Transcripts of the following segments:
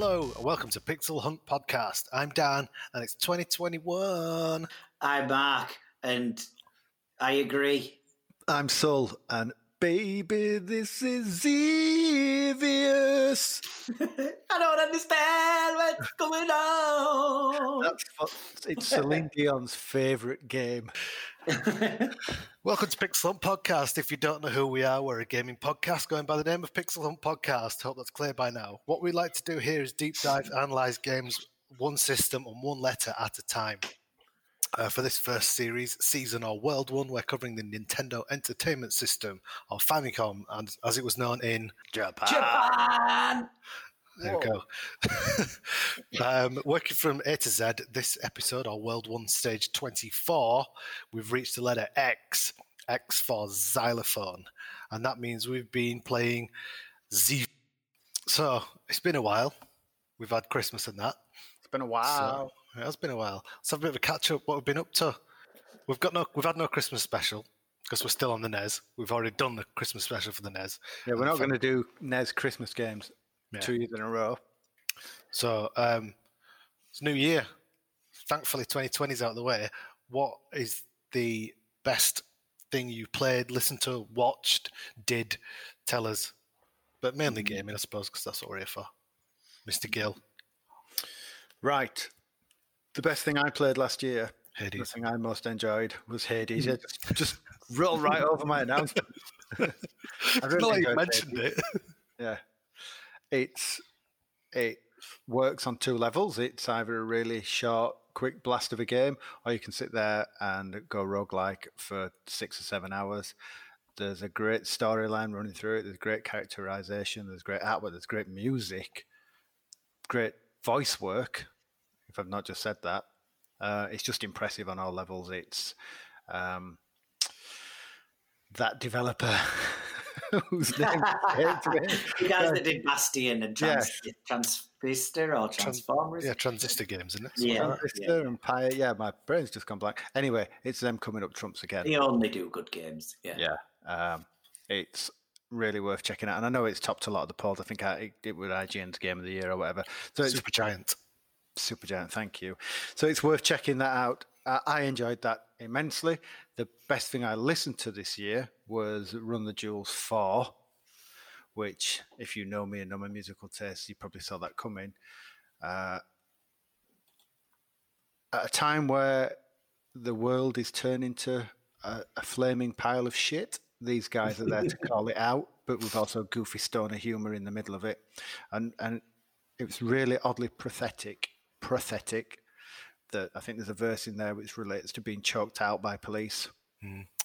Hello, and welcome to Pixel Hunt Podcast. I'm Dan, and it's 2021. I'm Mark, and I agree. I'm Sul, and baby, this is Xevious. I don't understand what's going on. That's what, it's Celine Dion's favourite game. Welcome to Pixel Hunt Podcast. If you don't know who we are, we're a gaming podcast going by the name of Pixel Hunt Podcast. Hope that's clear by now. What we like to do here is deep dive, analyze games, one system and one letter at a time. Uh, for this first series, season or world one, we're covering the Nintendo Entertainment System, or Famicom, and as it was known in Japan. Japan. There we go. um, working from A to Z, this episode, or World 1 Stage 24, we've reached the letter X, X for xylophone. And that means we've been playing Z. So it's been a while. We've had Christmas and that. It's been a while. So it has been a while. Let's have a bit of a catch up. What we've been up to. We've got no. We've had no Christmas special because we're still on the NES. We've already done the Christmas special for the NES. yeah, we're not going to do NES Christmas games Yeah. two years in a row. So um, it's New Year. Thankfully, 2020's out of the way. What is the best thing you played, listened to, watched, did? Tell us. But mainly gaming, I suppose, because that's what we're here for. Mr. Gill, Right. The best thing I played last year, the thing I most enjoyed was Hades. Hmm. Yeah, just, just roll right over my announcement. I really like you mentioned Hades. it. Yeah. It's it works on two levels. It's either a really short, quick blast of a game, or you can sit there and go roguelike for six or seven hours. There's a great storyline running through it. There's great characterization. There's great artwork. There's great music. Great voice work. If I've not just said that, uh, it's just impressive on all levels. It's um, that developer whose name escaped me. You guys that did Bastion and Trans- Transistor or Transformers. Yeah, transistor games, isn't it? Yeah. Transistor and Pyre. Yeah, my brain's just gone blank. Anyway, it's them coming up trumps again. They only do good games. Yeah. Yeah, um, it's really worth checking out. And I know it's topped a lot of the polls. I think I, it, it was IGN's Game of the Year or whatever. So it's Super Giant. Super Giant, thank you. So it's worth checking that out. Uh, I enjoyed that immensely. The best thing I listened to this year was Run the Jewels 4, which, if you know me and know my musical tastes, you probably saw that coming. Uh, at a time where the world is turning to a, a flaming pile of shit, these guys are there to call it out, but with also goofy stoner humor in the middle of it. And, and it was really oddly pathetic. Pathetic. That I think there's a verse in there which relates to being choked out by police.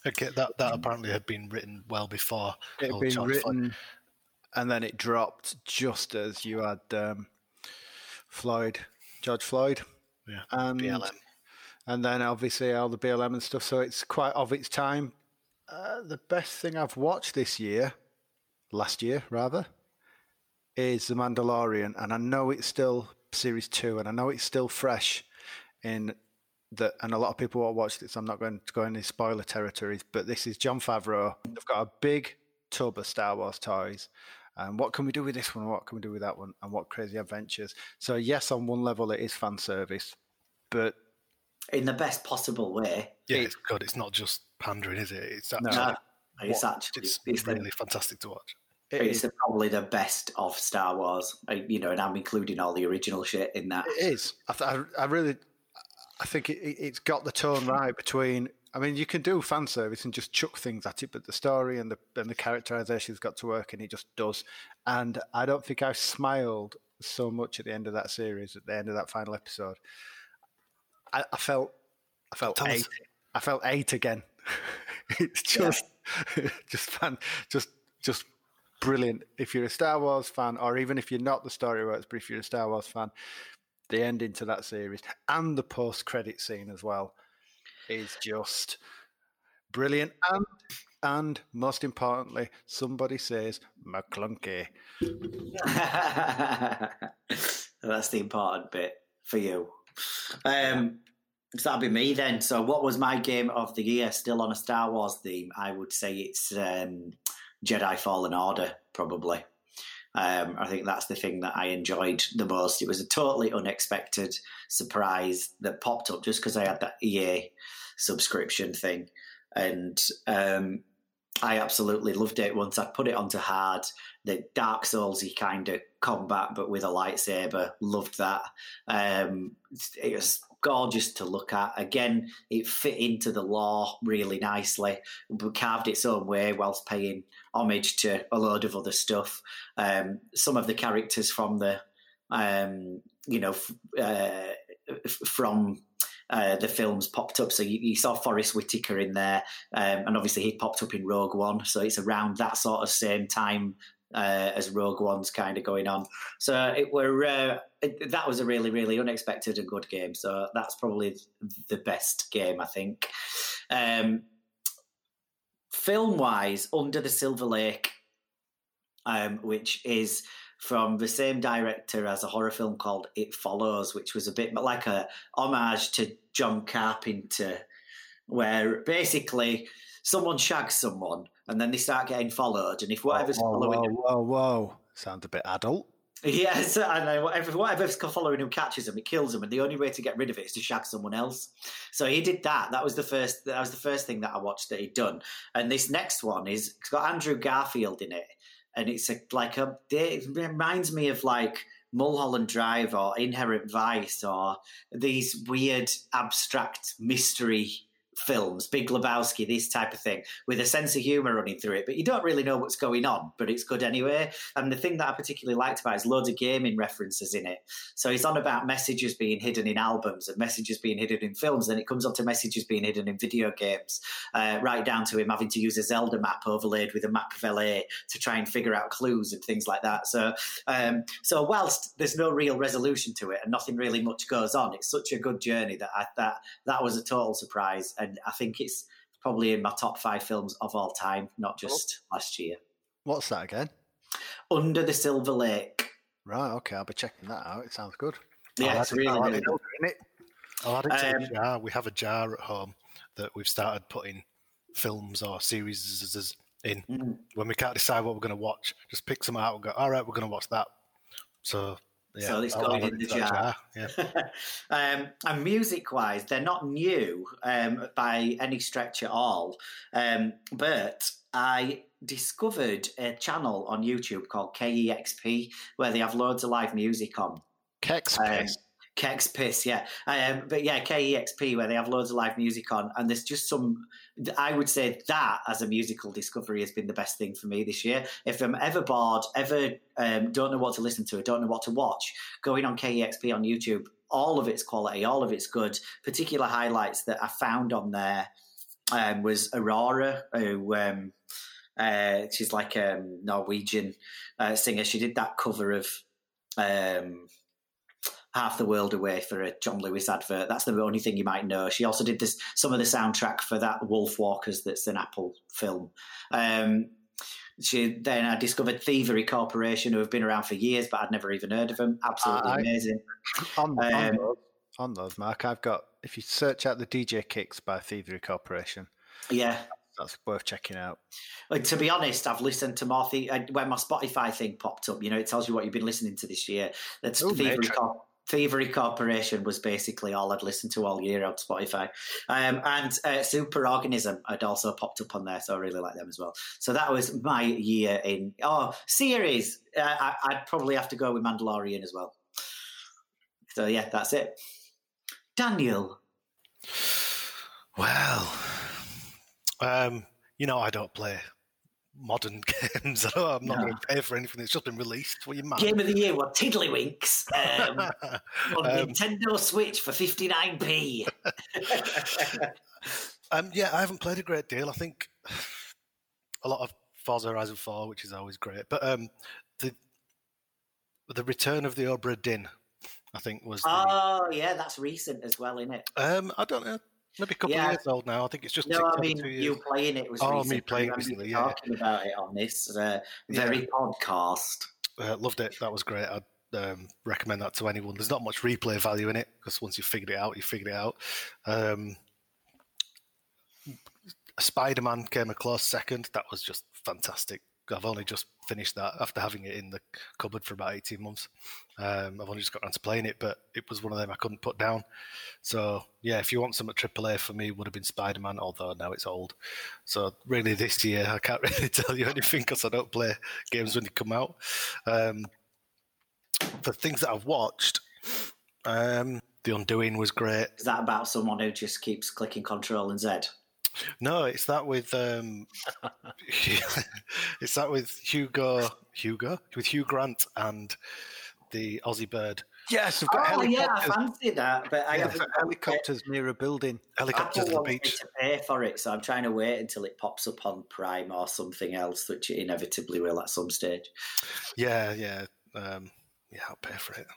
Okay, that, that apparently had been written well before. It had been John Floyd. written, and then it dropped just as you had um, Floyd, George Floyd, Yeah, and BLM. and then obviously all the BLM and stuff. So it's quite of its time. Uh, the best thing I've watched this year, last year rather, is The Mandalorian, and I know it's still series two, and I know it's still fresh in that, and a lot of people will watch this. I'm not going to go into spoiler territories, but this is Jon Favreau. They've got a big tub of Star Wars toys. And what can we do with this one? What can we do with that one? And what crazy adventures? So yes, on one level it is fan service, but In the best possible way. Yeah, it's good. It's not just pandering, is it? It's actually, No, it's actually it's it's, the- really fantastic to watch. It it's is, probably the best of Star Wars. You know, and I'm including all the original shit in that. it is. I, th- I, I really, I think it, it's got the tone right between. I mean, you can do fan service and just chuck things at it, but the story and the and the characterization's got to work, and it just does. And I don't think I've smiled so much at the end of that series, at the end of that final episode. I, I felt, I felt us. eight. I felt eight again. it's just, just fun, just, just brilliant. If you're a Star Wars fan, or even if you're not, the story works. But if you're a Star Wars fan, the ending to that series and the post-credit scene as well is just brilliant. And and most importantly, somebody says McClunky. That's the important bit for you. Um, so that'll be me then. So, what was my game of the year? Still on a Star Wars theme, I would say it's um, Jedi Fallen Order, probably. Um, I think that's the thing that I enjoyed the most. It was a totally unexpected surprise that popped up just because I had that EA subscription thing, and um, I absolutely loved it. Once I put it onto hard, the Dark Soulsy kind of combat, but with a lightsaber, loved that. Um, it was gorgeous to look at. Again, it fit into the lore really nicely, but carved its own way whilst paying homage to a load of other stuff. Um, some of the characters from the, um, you know, uh, from uh, the films popped up. So you, you, saw Forest Whitaker in there, um, and obviously he popped up in Rogue One. So it's around that sort of same time uh, as Rogue One's kind of going on. So it were uh, it, that was a really really unexpected and good game. So that's probably the best game I think. Um, film wise, Under the Silver Lake, um, which is from the same director as a horror film called It Follows, which was a bit like a homage to John Carpenter, where basically someone shags someone and then they start getting followed, and if whatever's whoa, following, whoa, whoa, whoa, sounds a bit adult. Yes, and then whatever, whatever's following him catches him, it kills him, and the only way to get rid of it is to shag someone else. So he did that. That was the first. That was the first thing that I watched that he'd done. And this next one is it's got Andrew Garfield in it, and it's a, like a. It reminds me of like Mulholland Drive or Inherent Vice or these weird abstract mystery films, Big Lebowski, this type of thing, with a sense of humor running through it. But you don't really know what's going on, but it's good anyway. And the thing that I particularly liked about it is loads of gaming references in it. So he's on about messages being hidden in albums and messages being hidden in films. Then it comes on to messages being hidden in video games, uh, right down to him having to use a Zelda map overlaid with a map of LA to try and figure out clues and things like that. So, um, so whilst there's no real resolution to it and nothing really much goes on, it's such a good journey that I, that that was a total surprise and I think it's probably in my top five films of all time, not just last year. What's that again? Under the Silver Lake. Right. Okay, I'll be checking that out. It sounds good. Yeah, it's really, really good. It? I'll add it to um, a jar. We have a jar at home that we've started putting films or series in. Mm-hmm. When we can't decide what we're going to watch, just pick some out and go, all right, we're going to watch that. So yeah, so it's going in the jar. jar. Yeah. um, and music wise, they're not new um, by any stretch at all. Um, but I discovered a channel on YouTube called KEXP where they have loads of live music on. KEXP. Kex Piss, yeah. Um, but yeah, KEXP, where they have loads of live music on. And there's just some, I would say that as a musical discovery has been the best thing for me this year. If I'm ever bored, ever um, don't know what to listen to, don't know what to watch, going on KEXP on YouTube, all of it's quality, all of it's good. Particular highlights that I found on there um, was Aurora, who. Um, uh, she's like a Norwegian uh, singer. She did that cover of um, half the world away for a John Lewis advert. That's the only thing you might know. She also did this some of the soundtrack for that Wolf Walkers. that's an Apple film. Um, she then I discovered Thievery Corporation, who have been around for years, but I'd never even heard of them. Absolutely uh, amazing. On, um, on, those, on those, Mark, I've got if you search out the DJ Kicks by Thievery Corporation. Yeah, that's worth checking out. Like, to be honest, I've listened to more the- uh, when my Spotify thing popped up. You know, it tells you what you've been listening to this year. That's Ooh, Thievery, Thievery Corporation was basically all I'd listened to all year on Spotify. Um, and uh, Superorganism had also popped up on there, so I really like them as well. So that was my year in. Oh, series! Uh, I, I'd probably have to go with Mandalorian as well. So yeah, that's it. Daniel. Well, um, you know, I don't play modern games. I'm not no. going to pay for anything that's just been released. What you mad? Game of the year, what Tiddlywinks um, on um, Nintendo Switch for 59p. um, yeah, I haven't played a great deal. I think a lot of Forza Horizon 4, which is always great, but um, the the return of the Obra Dinn, I think was. The, oh yeah, that's recent as well, isn't it? Um, I don't know maybe a couple yeah. of years old now. I think it's just. No, I mean you playing it was. Oh, recent. me playing it recently. Yeah, talking about it on this uh, very yeah. podcast. Uh, loved it. That was great. I'd um, recommend that to anyone. There's not much replay value in it because once you've figured it out, you figured it out. Um, Spider Man came a close second. That was just fantastic. I've only just finished that after having it in the cupboard for about 18 months. Um, I've only just got around to playing it, but it was one of them I couldn't put down. So, yeah, if you want some at AAA for me, would have been Spider Man, although now it's old. So, really, this year, I can't really tell you anything because I don't play games when they come out. Um, the things that I've watched, um, The Undoing was great. Is that about someone who just keeps clicking Control and Z? No, it's that with um, it's that with Hugo, Hugo with Hugh Grant and the Aussie bird. Yes, I've got Oh yeah, I fancy that, but I Yeah, haven't. helicopters near a building. Helicopters Apple at the wants beach. to pay for it, so I'm trying to wait until it pops up on Prime or something else, which it inevitably will at some stage. Yeah, yeah, um, yeah. I'll pay for it.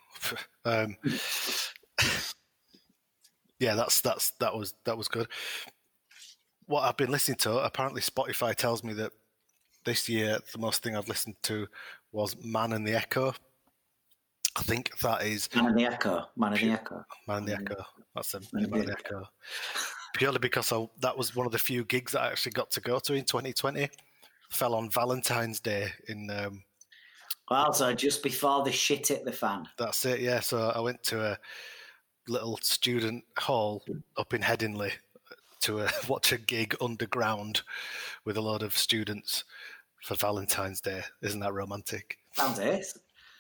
um, yeah, that's that's that was that was good. What I've been listening to, apparently Spotify tells me that this year the most thing I've listened to was Man and the Echo. I think that is Man and the Echo, Man in the Echo. Man and the. Echo. That's the Man Man and and the the Echo. Purely because I, that was one of the few gigs that I actually got to go to in 2020. Fell on Valentine's Day in um, Well, so just before the shit hit the fan. That's it, yeah. So I went to a little student hall up in Headingley to uh watch a gig underground with a lot of students for Valentine's Day. Isn't that romantic? Sounds ace.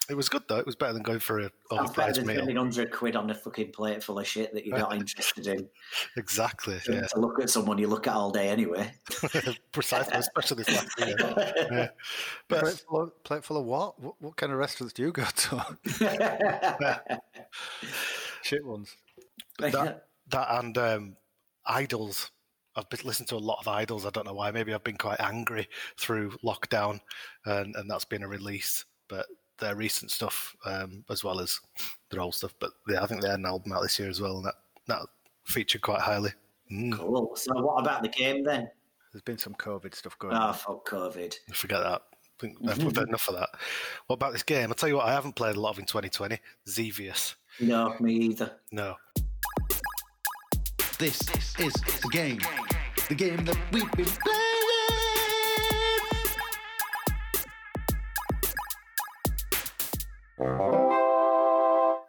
It was good though. It was better than going for a Sounds better overpriced than meal. spending 100 quid on a fucking plate full of shit that you're not interested in. Exactly. Yeah. To look at someone you look at all day anyway. Precisely, especially this last year. Yeah. But Plate full, of, plate full of what? what? What kind of restaurants do you go to? Shit ones. that that and um, IDLES. I've been listening to a lot of IDLES. I don't know why. Maybe I've been quite angry through lockdown, and, and that's been a release. But their recent stuff, um, as well as their old stuff. But yeah, I think they had an album out this year as well, and that that featured quite highly. Mm, cool. So what about the game then? There's been some COVID stuff going Oh, on. fuck COVID. forget that. I think we've had enough of that. What about this game? I'll tell you what. I haven't played a lot of in 2020. Xevious. No, me either. No. This is the game. The game that we've been playing.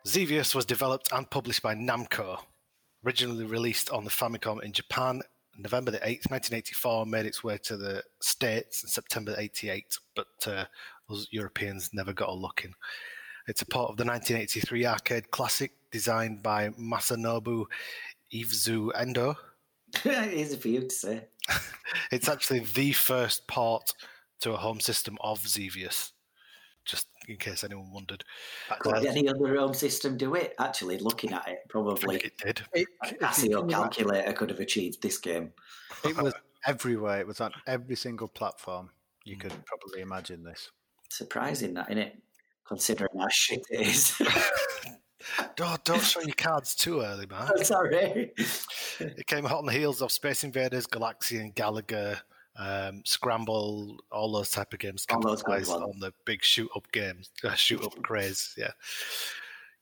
Xevious was developed and published by Namco. Originally released on the Famicom in Japan, November the 8th, 1984, made its way to the States in September 88, but uh, Europeans never got a look in. It's a part of the 1983 arcade classic designed by Masanobu Ivuzu Endo. Easy for you to say. It's actually the first port to a home system of Xevious, just in case anyone wondered. Could any other home system do it? Actually, looking at it, I probably think it did. It, a Casio calculator could have achieved this game. it was everywhere. It was on every single platform. You could mm. probably imagine this. Surprising that, isn't it? Considering how shit it is. Don't, don't show your cards too early, man. I'm Sorry. It came hot on the heels of Space Invaders, Galaxian, Galaga, um, Scramble, all those type of games All those good capitalised on the big shoot up games, uh, shoot up craze. Yeah,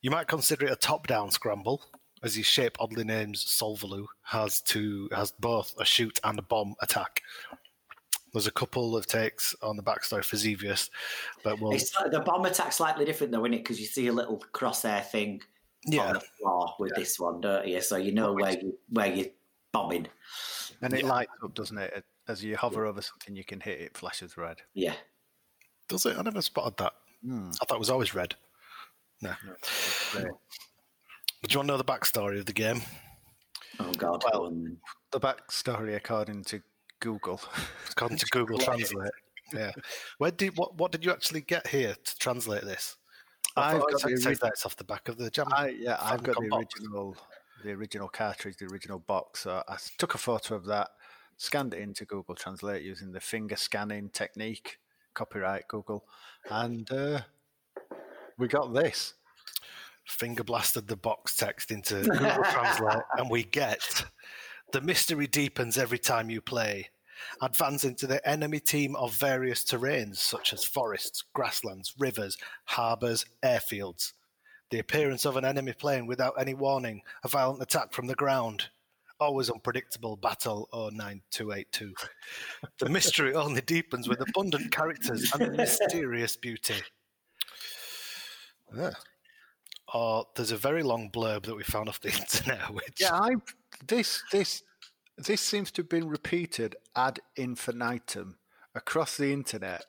you might consider it a top down Scramble, as his shape oddly named Solvalou has two has both a shoot and a bomb attack. There's a couple of takes on the backstory for Xevious, but we'll It's, the bomb attack's slightly different though, isn't it? Because you see a little crosshair thing yeah. on the floor with this one, don't you? So you know where you where you're bombing. And it Yeah. lights up, doesn't it? As you hover over something, you can hit it, flashes red. Yeah. Does it? I never spotted that. Hmm. I thought it was always red. No. Great. But do you want to know the backstory of the game? Oh God. Well- go on then. The backstory, according to Google, According to Google Translate. Yeah. Where did what what did you actually get here to translate this? I I've got it the says ori- that off the back of the jam. I yeah, I've got the box. original, the original cartridge, the original box. So I took a photo of that, scanned it into Google Translate using the finger scanning technique, copyright Google, and uh, we got this. Finger blasted the box text into Google Translate, and we get the mystery deepens every time you play. Advance into the enemy team of various terrains such as forests, grasslands, rivers, harbours, airfields. The appearance of an enemy plane without any warning, a violent attack from the ground, always unpredictable Battle 09282. The mystery only deepens with abundant characters and mysterious beauty. Yeah. Or there's a very long blurb that we found off the internet, which Yeah, I this this this seems to have been repeated ad infinitum across the internet,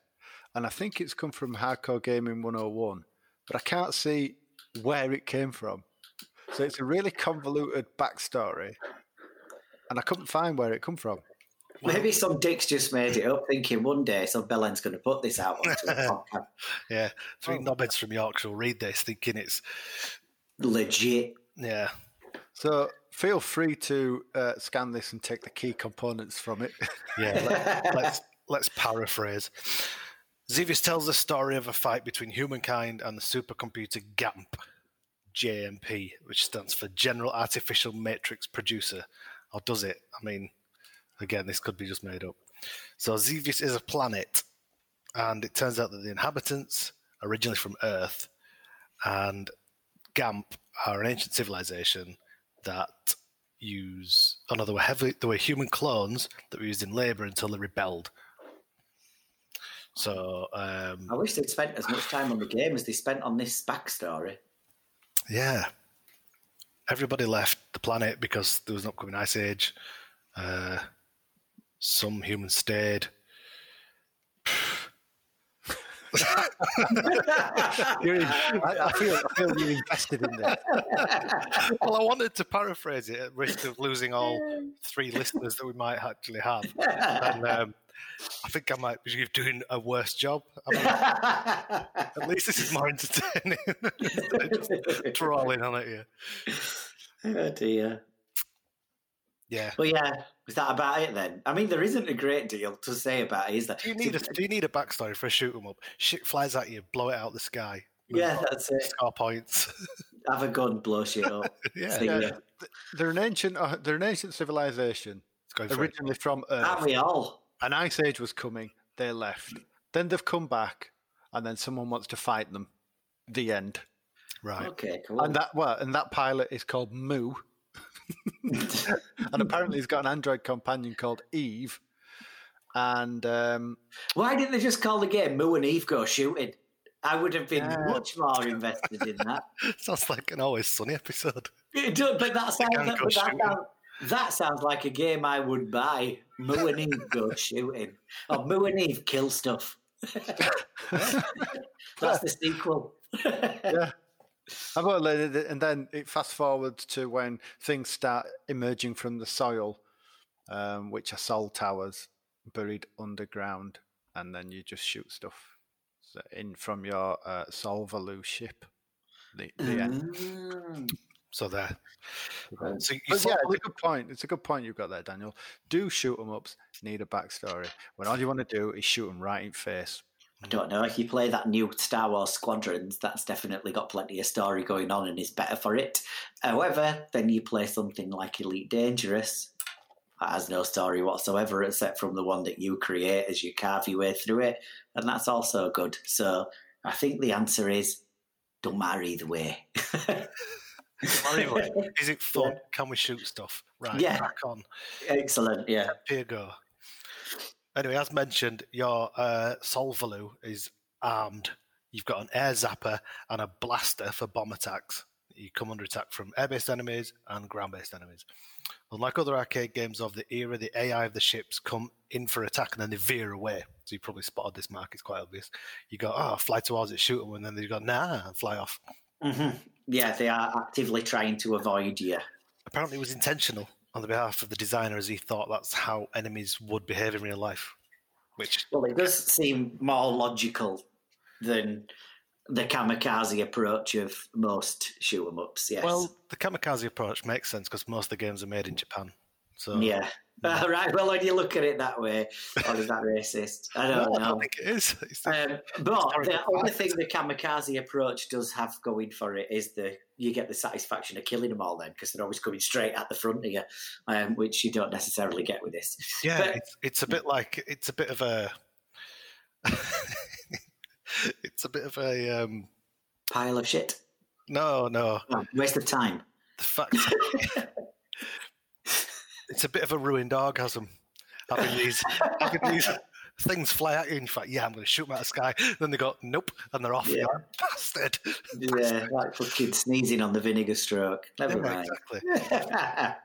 and I think it's come from Hardcore Gaming 101, but I can't see where it came from. So it's a really convoluted backstory, and I couldn't find where it come from. Maybe some dicks just made it up, thinking one day some Bellend's going to put this out yeah, three Oh. knobheads from Yorkshire will read this thinking it's Legit. yeah. So feel free to uh, scan this and take the key components from it. Yeah, let, let's let's paraphrase. Xevious tells the story of a fight between humankind and the supercomputer GAMP, JMP, which stands for General Artificial Matrix Producer. Or does it? I mean, again, this could be just made up. So Xevious is a planet, and it turns out that the inhabitants originally from Earth, and GAMP are an ancient civilization that use oh no, they were heavily they were human clones that were used in labour until they rebelled. So um, I wish they'd spent as much time on the game as they spent on this backstory. yeah, everybody left the planet because there was an upcoming ice age. Uh, some humans stayed. You're in, I, I feel I feel you're invested in this. well, I wanted to paraphrase it at risk of losing all three listeners that we might actually have. And um, I think I might be doing a worse job. I mean, at least this is more entertaining. instead just trolling on it here. oh dear. Yeah. Well, yeah. Is that about it then? I mean, there isn't a great deal to say about it, is there? Do you need a Do you need a backstory for a shoot 'em up? Shit flies at you, blow it out the sky. Yeah, that's it. Score points. Have a gun, blow shit up. yeah, Yeah. They're an ancient uh, they're an ancient civilization it's going for it. originally from Earth. Aren't we all? An ice age was coming. They left. Then they've come back, and then someone wants to fight them. The end. right. Okay, cool. And that well, and that pilot is called Moo, and apparently he's got an android companion called Eve. And um, Why didn't they just call the game Moo and Eve Go Shooting? I would have been Yeah. much more invested in that. Sounds like an always sunny episode. It does, but that sounds, that, but that, sounds, that sounds like a game I would buy. Moo and Eve Go Shooting. Or Moo and Eve Kill Stuff. That's the sequel. yeah. I've got to- and then it fast forwards to when things start emerging from the soil, um, which are Sol towers buried underground, and then you just shoot stuff so in from your uh, Solvalou ship. The, the end. Mm. So there. So you But yeah, it's a good point. It's a good point you've got there, Daniel. Do shoot 'em ups need a backstory when all you want to do is shoot them right in face. I don't know. If you play that new Star Wars Squadrons, that's definitely got plenty of story going on and is better for it. However, then you play something like Elite Dangerous. That has no story whatsoever except from the one that you create as you carve your way through it. And that's also good. So I think the answer is don't matter either way. Even, Is it fun? Can we shoot stuff? Right, Yeah. back on. Excellent. Yeah. Here go. Anyway, as mentioned, your uh, Solvalou is armed. You've got an air zapper and a blaster for bomb attacks. You come under attack from air-based enemies and ground-based enemies. Unlike other arcade games of the era, the AI of the ships come in for attack and then they veer away. So you probably spotted this mark; it's quite obvious. You go, oh, fly towards it, shoot them, and then they go, nah, and fly off. hmm Yeah, they are actively trying to avoid you. Apparently, it was intentional on the behalf of the designer, as he thought that's how enemies would behave in real life. Which Well, it does seem more logical than the kamikaze approach of most shoot 'em ups. Yes. Well, the kamikaze approach makes sense because most of the games are made in Japan. So yeah. All right. Well, when you look at it that way, or is that racist? I don't I know. don't think it is. It's Um, but the only thing the kamikaze approach does have going for it is the you get the satisfaction of killing them all then because they're always coming straight at the front of you, um, which you don't necessarily get with this. yeah, but- it's, it's a bit like it's a bit of a. it's a bit of a um, Pile of shit. no, no. Oh, waste of time. The fact it's a bit of a ruined orgasm having these having these things fly at you and you think, yeah, I'm going to shoot them out of the sky. Then they go, nope, and they're off. Yeah. You're like, Bastard. Yeah, like fucking sneezing on the vinegar stroke. Never Yeah, mind. exactly.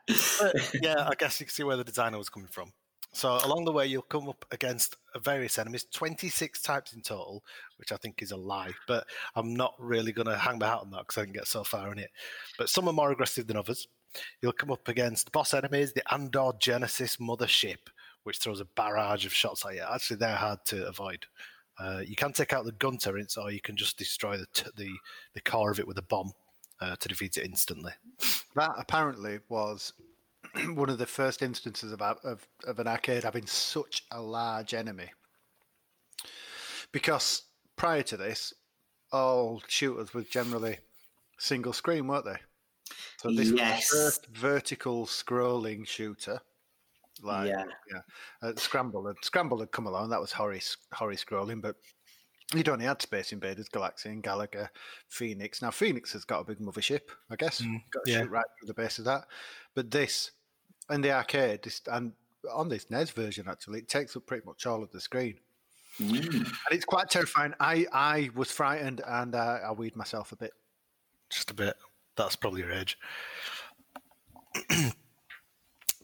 But, yeah, I guess you can see where the designer was coming from. So along the way, you'll come up against various enemies, 26 types in total, which I think is a lie. But I'm not really going to hang my hat on that because I didn't get so far in it. But some are more aggressive than others. You'll come up against boss enemies, the Andor Genesis mothership, which throws a barrage of shots at you. Actually, they're hard to avoid. Uh, you can take out the gun turrets, or you can just destroy the t- the, the core of it with a bomb uh, to defeat it instantly. That apparently was one of the first instances of, of, of an arcade having such a large enemy. Because prior to this, all shooters were generally single screen, weren't they? So this Yes. was first vertical scrolling shooter. Like, Yeah. yeah. Uh, Scramble had Scramble had come along. That was horry, horry scrolling, but you'd only had Space Invaders, Galaxy, and Galaga, Phoenix. Now Phoenix has got a big mothership, I guess. got to yeah. shoot right through the base of that. But this, in the arcade, this, and on this NES version actually, it takes up pretty much all of the screen, Mm. and it's quite terrifying. I I was frightened and uh, I weed myself a bit. just a bit. That's probably your age.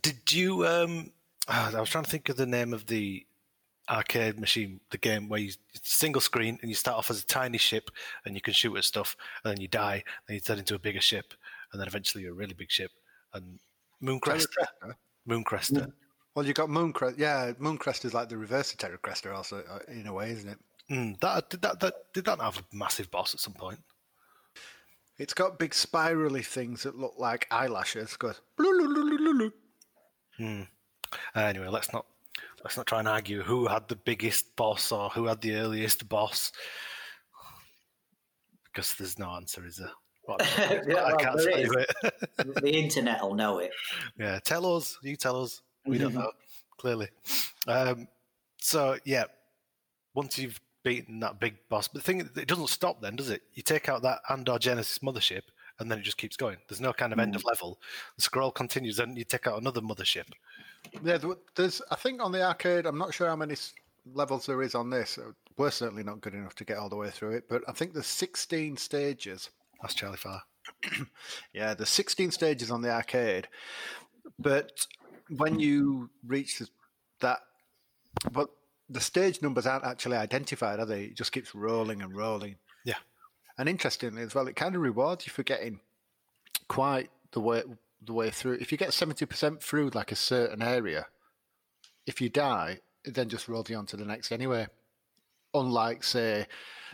Did you? Um, ah, I was trying to think of the name of the arcade machine, the game where you it's single screen and you start off as a tiny ship and you can shoot at stuff, and then you die, then you turn into a bigger ship, and then eventually you're a really big ship. And Mooncrest, Moon Cresta. Well, you got Mooncrest. Yeah, Mooncrest is like the reverse of Terra Cresta, also uh, in a way, isn't it? Mm, that did that, that did that have a massive boss at some point? It's got big spirally things that look like eyelashes. Goes. "Blululululu." Anyway, let's not let's not try and argue who had the biggest boss or who had the earliest boss, because there's no answer, is there? Well, Yeah, I can't there tell you it. the internet will know it. yeah, tell us. You tell us. We don't know clearly. Um, so yeah, once you've beaten that big boss, but the thing it doesn't stop then, does it? You take out that Andor Genesis mothership, and then it just keeps going. There's no kind of end of mm. level. The scroll continues, and you take out another mothership. Yeah, there's. I think on the arcade, I'm not sure how many levels there is on this. We're certainly not good enough to get all the way through it, but I think there's 16 stages. That's Charlie Far. Yeah, there's 16 stages on the arcade, but when you reach that, but the stage numbers aren't actually identified, are they? It just keeps rolling and rolling. Yeah. And interestingly as well, it kind of rewards you for getting quite the way the way through. If you get 70% through like a certain area, if you die, it then just rolls you on to the next anyway. Unlike say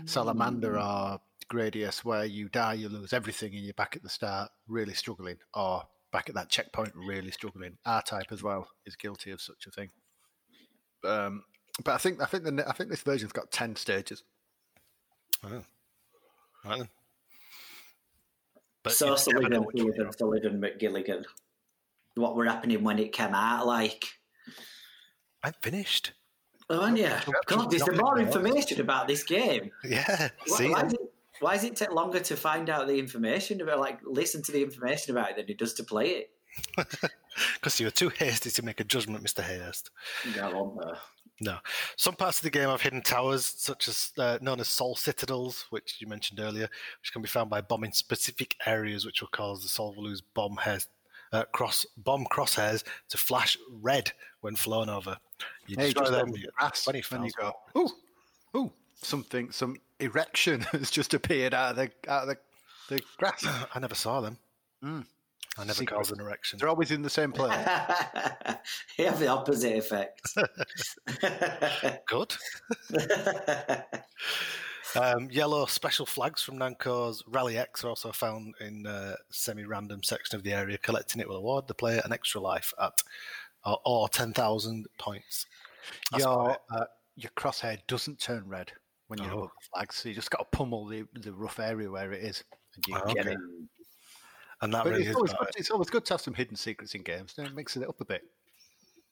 Salamander or Gradius, where you die, you lose everything, and you're back at the start, really struggling, or back at that checkpoint, really struggling. R Type as well is guilty of such a thing. Um, but I think I think the I think this version's got ten stages. Oh. Right then. But so you never Sullivan, know which one Sullivan, Sullivan, McGilligan. What were happening when it came out? Like, I'm finished. oh, and yeah, God, there's Nothing more more. information about this game. Yeah. Why, See, why, does it, why does it take longer to find out the information about, like, listen to the information about it than it does to play it? because you were too hasty to make a judgment, Mr. Hayhurst. No, wonder. No. Some parts of the game have hidden towers, such as uh, known as Sol Citadels, which you mentioned earlier, which can be found by bombing specific areas, which will cause the Solvalou's bomb hairs, uh, cross bomb crosshairs to flash red when flown over. You Hey, destroy them you- when you go, ooh, ooh, something, some erection has just appeared out of the out of the, the grass. I never saw them. Mm. I never Secret. caused an erection. They're always in the same place. you have the opposite effect. Good. Um, yellow special flags from Namco's Rally X are also found in a semi-random section of the area. Collecting it will award the player an extra life at or, or ten thousand points. That's your uh, your crosshair doesn't turn red when you're Oh. above the flag, so you just got to pummel the, the rough area where it is, and you Oh, get okay. it. And that But really it's is. always, good, it's always good to have some hidden secrets in games. Then it mixes it up a bit.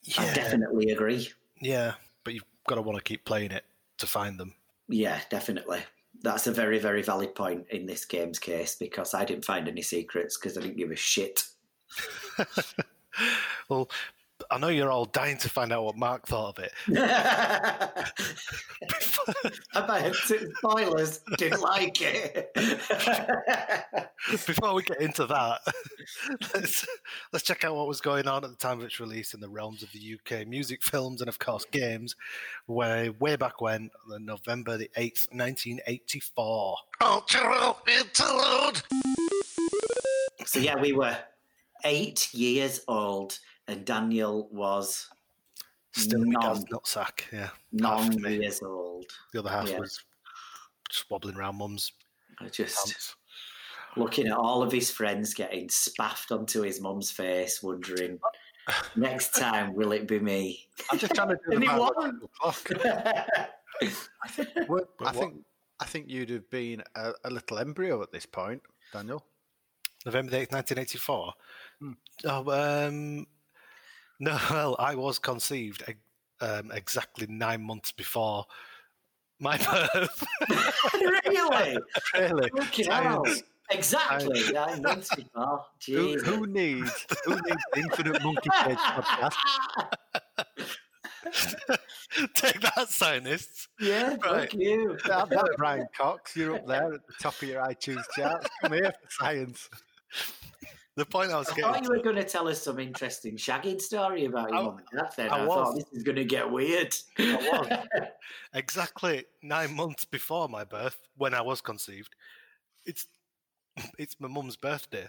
it. I definitely agree. yeah, but you've got to want to keep playing it to find them. Yeah, definitely. That's a very, very valid point in this game's case because I didn't find any secrets because I didn't give a shit. Well, I know you're all dying to find out what Mark thought of it. I bet spoilers didn't like it. Before we get into that, let's let's check out what was going on at the time of its release in the realms of the UK music, films, and of course games. Way way back when, on November the eighth, nineteen eighty four. Cultural interlude. So yeah, we were eight years old, and Daniel was Still my dad's non, nutsack, yeah. non years old. The other half Yeah. was just wobbling around mum's I Just pants. looking at all of his friends getting spaffed onto his mum's face, wondering next time will it be me? I'm just trying to do the it biological clock. I Well, But I what- think I think you'd have been a, a little embryo at this point, Daniel. November 8th, 1984. Hmm. Oh, um, no, well, I was conceived um, exactly nine months before my birth. really? Really? Science. Exactly. Nine months before. Who, who needs who needs Infinite Monkey Cage podcast? Take that, scientists. yeah, Right. fuck you. That, that Brian Cox, you're up there at the top of your iTunes charts. Come here for science. The point I was I getting thought you were going to tell us some interesting shagging story about your mum and dad. Then I I, thought this is going to get weird. exactly nine months before my birth, when I was conceived, it's it's my mum's birthday.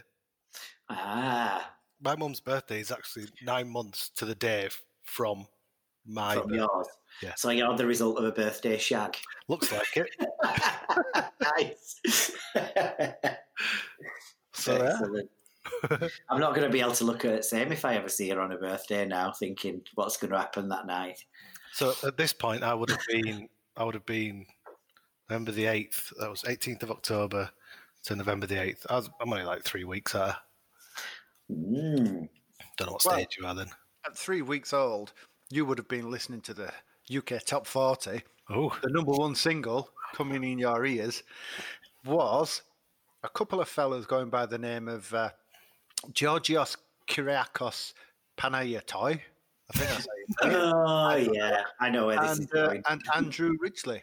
ah, My mum's birthday is actually nine months to the day from my from birth. yours. Yeah. So you're the result of a birthday shag. Looks like it. nice. So yeah. Excellent. I'm not going to be able to look at Sam if I ever see her on her birthday now, thinking what's going to happen that night. So at this point, I would have been, I would have been November the eighth. That was eighteenth of October to November the eighth. I was, I'm only like three weeks out. Mm. Don't know what Well- stage you are then. At three weeks old, you would have been listening to the UK Top 40. Oh, The number one single coming in your ears was a couple of fellas going by the name of uh, Georgios Kyriacos Panayiotou. I think that's how you say it. Oh yeah, I know where this is and, uh, going. and Andrew Ridgeley,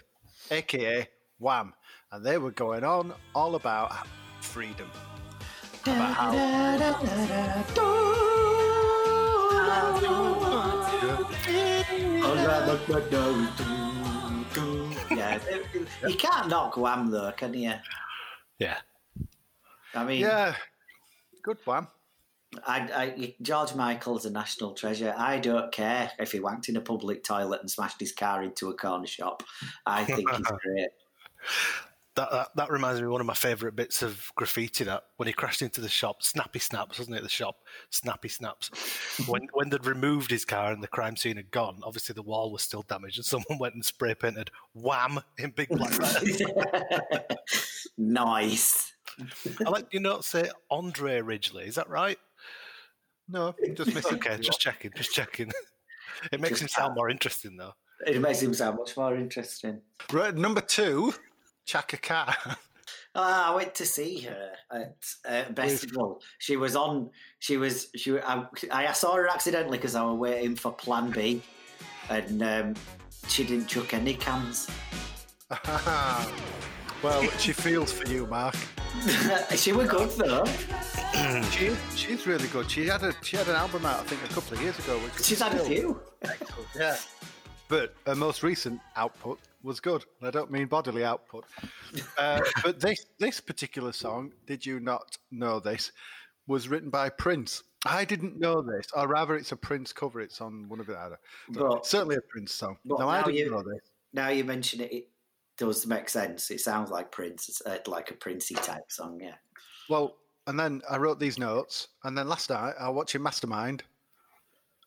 aka Wham. And they were going on all about freedom. About how yeah, you can't knock Wham though, can you? yeah. I mean, Yeah, good Wham. I, I, George Michael's a national treasure. I don't care if he wanked in a public toilet and smashed his car into a corner shop. I think he's great. That, that that reminds me of one of my favourite bits of graffiti. That when he crashed into the shop, snappy snaps, wasn't it? The shop, snappy snaps. when when they'd removed his car and the crime scene had gone, obviously the wall was still damaged, and someone went and spray painted "Wham" in big black letters. nice. I like you not say Andre Ridgeley. Is that right? No, just missing. Okay, just checking, just checking. It makes Just him sound more interesting though. It makes him sound much more interesting. Right, number two, Chaka Khan. Ah, I went to see her at uh, festival. She was on. She was. She. I, I saw her accidentally because I was waiting for Plan B, and um, she didn't chuck any cans. well, she feels for you, Mark. she was good though. She, she's really good. She had a she had an album out, I think, a couple of years ago. Which She's had a few. excellent, Yeah, but her most recent output was good. and I don't mean bodily output. Uh, but this this particular song, did you not know this, was written by Prince. I didn't know this, or rather, it's a Prince cover. It's on one of the other. But- certainly a Prince song. but no, I now didn't you- know this. Now you mention it, it does make sense. It sounds like Prince, it's, uh, like a Princey type song. Yeah. Well, and then I wrote these notes, and then last night I was watching Mastermind,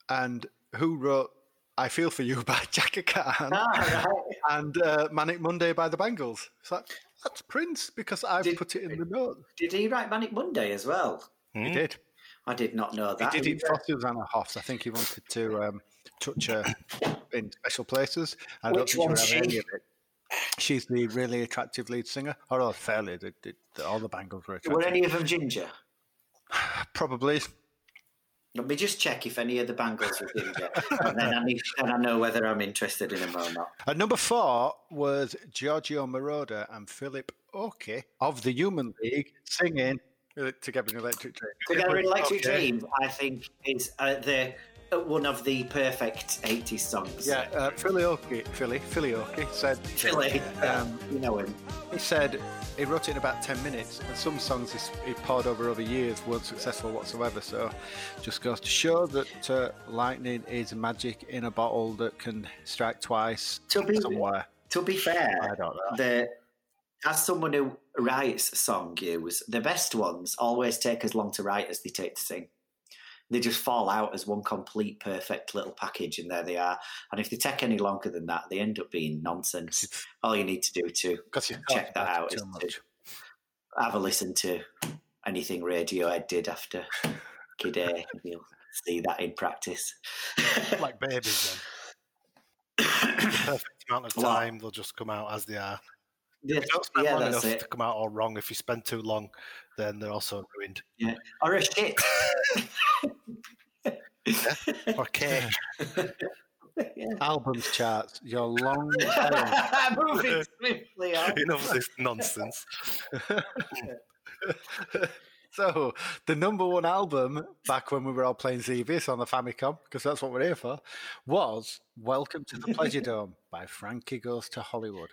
and who wrote "I Feel for You" by Chaka Khan Ah, right. and uh, "Manic Monday" by the Bangles. It's like that's Prince because I've Did- put it in the note. Did he write Manic Monday as well? He did. I did not know He that. did it either. for Susanna Hoffs. I think he wanted to um, touch her in special places. I don't Which think one's she would have any she? of it. She's the really attractive lead singer. Or oh, fairly, the, the, the, all the Bangles were attractive. Were any of them ginger? Probably. Let me just check if any of the Bangles were ginger, and then I need, I know whether I'm interested in them or not. At number four was Giorgio Moroder and Philip Oakey of the Human League singing Together in Electric Dream. Together in Electric Okay. Dream, I think is uh, the one of the perfect 80s songs. Yeah, uh, Philly Oakey, Philly, Philly Oakey said, Philly, Um, you know him. he said he wrote it in about 10 minutes and some songs he's, he poured over over years weren't successful whatsoever so just goes to show that uh, lightning is magic in a bottle that can strike twice To be- somewhere To be fair, I don't know. the as someone who writes song cues, the best ones always take as long to write as they take to sing. They just fall out as one complete perfect little package, and there they are. And if they take any longer than that, they end up being nonsense. All you need to do to check that out is to have a listen to anything Radiohead did after Kid A, and you'll see that in practice. like babies then. Perfect amount of Well- time, they'll just come out as they are. yeah, don't spend yeah, that's enough it. to come out all wrong. If you spend too long, then they're also ruined. Or a shit. Okay. Yeah. albums charts your long tail. Moving swiftly on. Enough of this nonsense. so the number one album back when we were all playing Xevious on the Famicom, because that's what we're here for, was "Welcome to the Pleasure Dome" by Frankie Goes to Hollywood,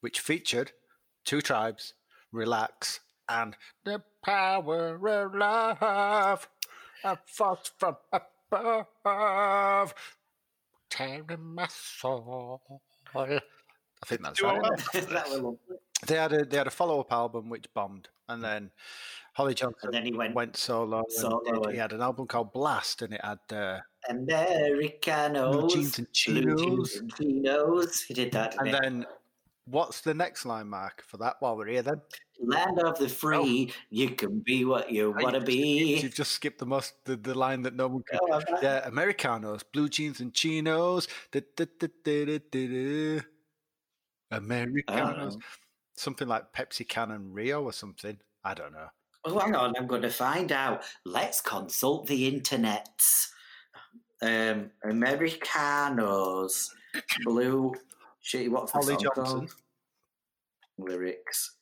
which featured two tribes, "Relax" and "The Power of Love," a force from above, tearing my soul. I think that's right. that. They had a they had a follow up album which bombed, and then Holly Johnson And then he went went solo. Solo, he had an album called Blast, and it had uh, Americanos. Blue jeans and chinos. jeans and chinos. He did that. and then what's the next line, Mark, for that? While we're here, then Land of the free, you can be what you want to be. you've just skipped the most the, the line that no one could. Oh, Yeah, Americanos, blue jeans and chinos. Da, da, da, da, da, da, da. Americanos, know. something like Pepsi Can and Rio or something. I don't know. Oh, hang on, I'm going to find out. Let's consult the internet. Um, Americanos, blue. Shit, what's the Holly Johnson. called? Lyrics.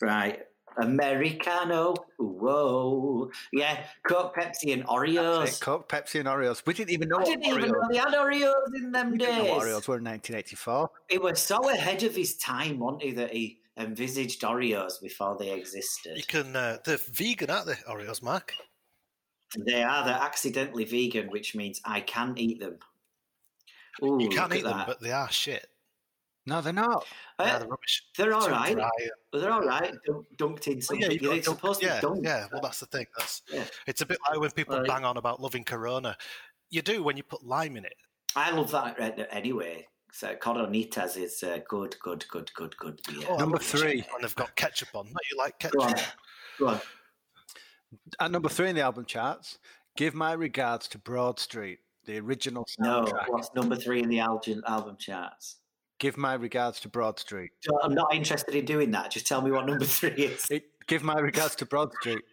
Right. Americano. Whoa. Yeah. Coke, Pepsi, and Oreos. Coke, Pepsi, and Oreos. We didn't even know I didn't even know they had Oreos in them we didn't know days. Oreos were in 1984. He was so ahead of his time, wasn't he, that he envisaged Oreos before they existed. You can. Uh, they're vegan, aren't they? Oreos, Mark. They are. They're accidentally vegan, which means I can eat them. Ooh, You can't eat them, but they are shit. No, they're not. Uh, yeah, they're rubbish. they're all Too right. dry. They're all right. Dun- Dunked in something. yeah, Yeah, you've got dunk- supposed yeah, to be dunked. yeah. Well, that's the thing. That's Yeah. it's a bit like when people Right. bang on about loving Corona. You do when you put lime in it. I love that anyway. So Coronitas is uh, good, good, good, good, good beer. Oh, Number three. and they've got ketchup on. No, you like Go on. ketchup? Go on. At number three in the album charts, give my regards to Broad Street, the original No, soundtrack. what's number three in the album, album charts? Give my regards to Broad Street. I'm not interested in doing that. Just tell me what number three is. It, give my regards to Broad Street.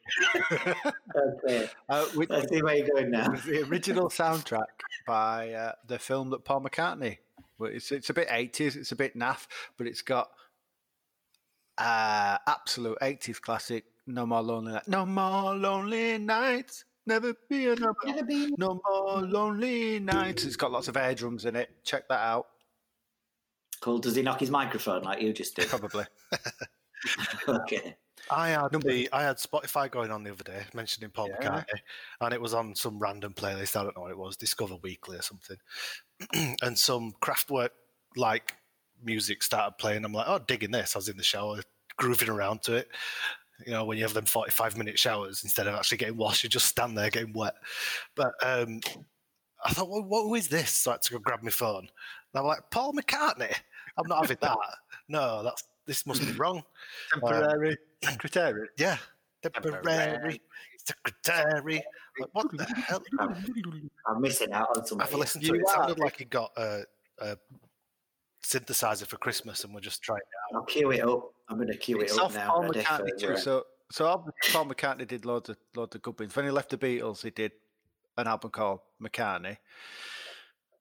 Okay. Uh, which Let's see where you're going now. the original soundtrack by uh, the film that Paul McCartney. Well, it's it's a bit eighties, it's a bit naff, but it's got uh, absolute eighties classic. No more lonely nights. No more lonely nights. Never be another. No more lonely nights. It's got lots of air drums in it. Check that out. Cool. Does he knock his microphone like you just did? Probably. okay. I had Number- the I had Spotify going on the other day, mentioning Paul Yeah. McCartney, and it was on some random playlist. I don't know what it was, Discover Weekly or something, and some Kraftwerk like music started playing. I'm like, oh, digging this. I was in the shower, grooving around to it. You know, when you have them 45 minute showers instead of actually getting washed, you just stand there getting wet. But um, I thought, well, what, who is this? So I had to go grab my phone. And I'm like, Paul McCartney. I'm not having that. No, that's this must be wrong. Temporary um, secretary. Yeah, temporary secretary. Like, what the hell? I'm missing out on something. I've listened to You it. It sounded like he got a, a synthesizer for Christmas, and we're just trying it out. I'll queue it up. I'm going to queue it It's up now. Paul ready for McCartney too. So, so obviously Paul McCartney did loads of loads of good things. When he left the Beatles, he did an album called McCartney,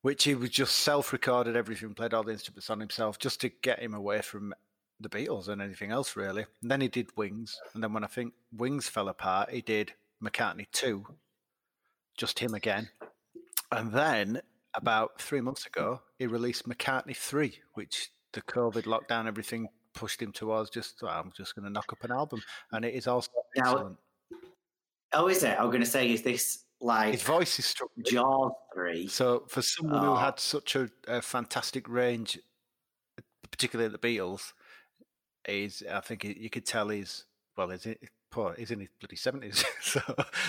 which he was just self-recorded everything, played all the instruments on himself, just to get him away from the Beatles and anything else really. And then he did Wings, and then when I think Wings fell apart, he did McCartney two, just him again, and then about three months ago, he released McCartney three, which the COVID lockdown everything pushed him towards just I'm just going to knock up an album, and it is also Now- excellent. Oh, is it? I'm going to say, is this like His voice is struck. Jaws 3? So for someone who Oh. had such a, a fantastic range, particularly at the Beatles, is I think you could tell he's well, he's in, poor, he's in his bloody seventies. so,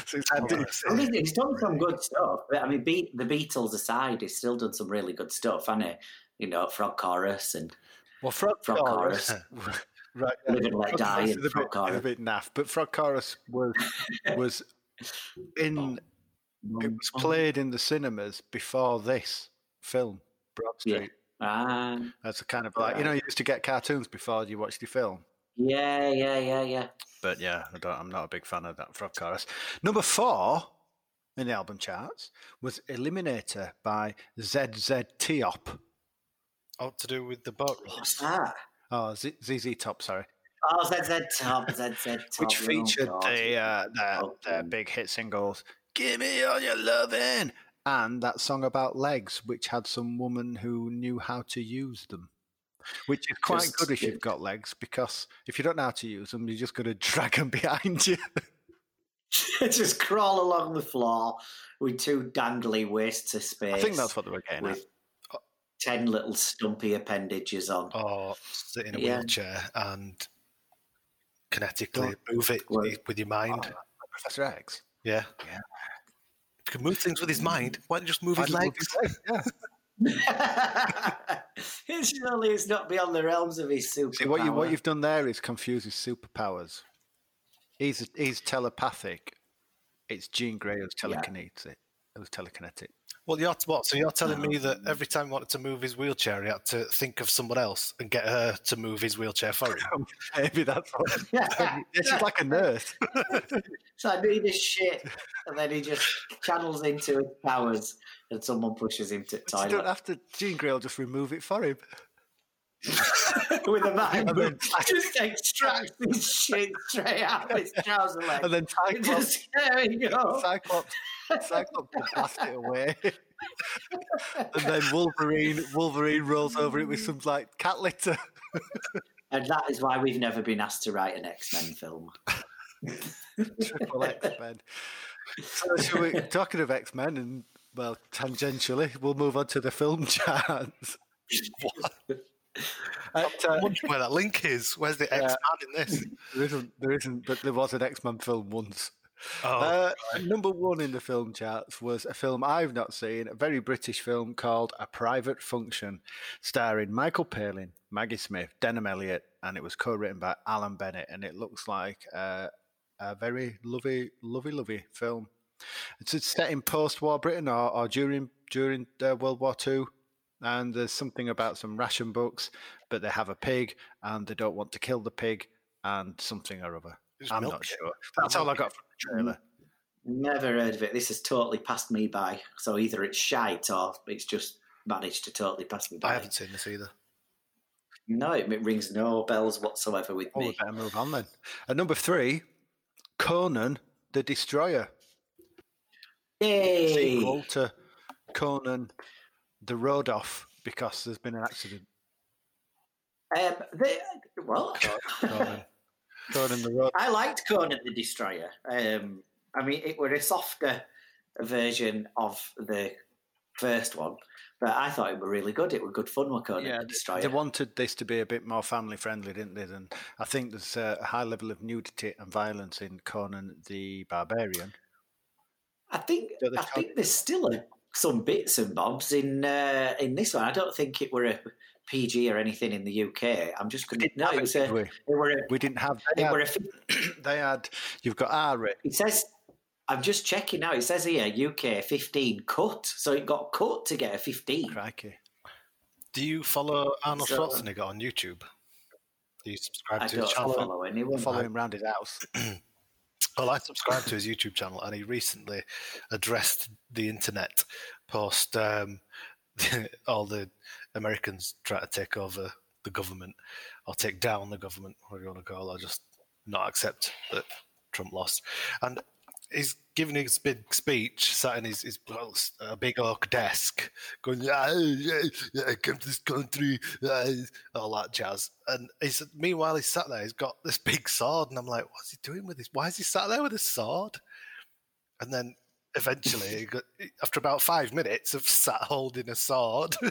so it's had to- I mean, he's done some good stuff. I mean, Be- the Beatles aside, he's still done some really good stuff, hasn't he? You know, Frog Chorus and well, Frog, Frog Chorus, right? yeah, Live and Let Die and Frog bit, Chorus. a bit naff, but Frog Chorus was was in it was played in the cinemas before this film, Broad Yeah. Street. Ah, That's a kind of like you know you used to get cartoons before you watched your film. yeah, yeah, yeah, yeah. But yeah, I don't, I'm not a big fan of that Frog Chorus. Number four in the album charts was Eliminator by ZZ Top. Oh, to do with the boat race. What's that? Oh, Z- ZZ Top, sorry. Oh, ZZ Top, ZZ Top. Which oh, featured God. the, uh, the, Oh, the um, big hit singles, Give Me All Your loving. and that song about legs, which had some woman who knew how to use them. Which is quite Just- good if you've got legs, because if you don't know how to use them, you're just going to drag them behind you. Just crawl along the floor with two dangly wastes of space. I think that's what they were getting at. with ten little stumpy appendages on. Or sit in a Yeah. wheelchair and kinetically move it Well- with your mind. Oh. Professor X. yeah. Yeah. If you can move things with his mind, why don't you just move his Why don't legs? move his Yeah. it's surely it's not beyond the realms of his superpower. See what you what you've done there is confuse his superpowers. He's he's telepathic. It's Jean Grey who's Yeah. telekinetic. Who's telekinetic. Well, you're what? So you're telling me that Um, every time he wanted to move his wheelchair, he had to think of someone else and get her to move his wheelchair for him. Maybe that's what. yeah, she's like a nurse. so I need his shit, and then he just channels into his powers, and someone pushes him to the You don't have to. Jean Grey will just remove it for him. with a then- just extracts his shit straight out of his trouser leg. And then Cyclops, just there you go. Cyclops, Cyclops blast it away. and then Wolverine, Wolverine rolls over it with some like cat litter. And that is why we've never been asked to write an X Men film. Triple X Men. So, shall we, talking of X Men, and well, tangentially, we'll move on to the film charts. At, uh, I wonder where that link is. Where's the X Man in this? there isn't, there isn't, but there was an X Men film once. Oh, Uh, number one in the film charts was a film I've not seen, a very British film called A Private Function, starring Michael Palin, Maggie Smith, Denholm Elliott, and it was co-written by Alan Bennett, and it looks like uh, a very lovely, lovely, lovely film. It's set in post-war Britain or, or during during uh, World War Two, and there's something about some ration books, but they have a pig and they don't want to kill the pig, and something or other. It's I'm milk not sure. That's all I got from the trailer. Never heard of it. This has totally passed me by. So either it's shite or it's just managed to totally pass me by. I haven't seen this either. No, it rings no bells whatsoever with Oh, we me. better move on then. At number three, Conan the Destroyer, Yay! sequel to Conan the Road Off because there's been an accident. Um, they, what? Conan, Conan the Road. I liked Conan the Destroyer. Um, I mean, it were a softer version of the first one, but I thought it were really good. It were good fun with Conan Yeah, the Destroyer. they wanted this to be a bit more family friendly, didn't they? And I think there's a high level of nudity and violence in Conan the Barbarian. I think I think there's still a, some bits and bobs in uh, in this one. I don't think it were a PG or anything in the UK. I'm just going to no. It was a, we? were a, We didn't have. They were had, a they had you've got R. It says, I'm just checking now. It says here UK 15 cut. So it got cut to get a 15. Crikey. Do you follow Arnold So- Schwarzenegger on YouTube? Do you subscribe I to his don't channel? follow anyone. Follow him around his house. Well, I subscribe to his YouTube channel, and he recently addressed the internet post um, all the Americans try to take over the government or take down the government, whatever you want to call it, or just not accept that Trump lost. And he's giving his big speech, sat in his, his a big oak desk, going, ah, yeah, I came to this country, ah, all that jazz. And he's meanwhile he's sat there, he's got this big sword, and I'm like, what's he doing with this? Why is he sat there with a sword? And then eventually, after about five minutes of sat holding a sword.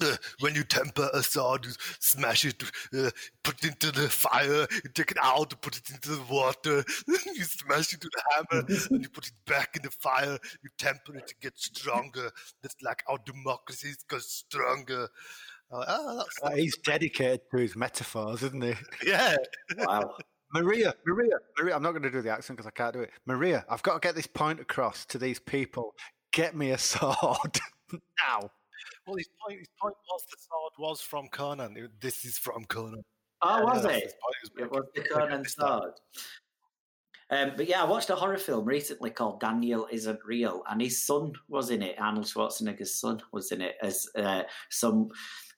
Uh, when you temper a sword, you smash it, uh, put it into the fire, you take it out, put it into the water, you smash it with a hammer, and you put it back in the fire, you temper it to get stronger. That's like our democracy goes stronger. Like, oh, He's dedicated to his metaphors, isn't he? Yeah. Wow. Maria, Maria, Maria. I'm not going to do the accent because I can't do it. Maria, I've got to get this point across to these people. Get me a sword now. Well, his point, his point was the sword was from Conan. This is from Conan. Oh, was yeah, it? It was the Conan sword. Um, but yeah, I watched a horror film recently called Daniel Isn't Real, and his son was in it. Arnold Schwarzenegger's son was in it as uh, some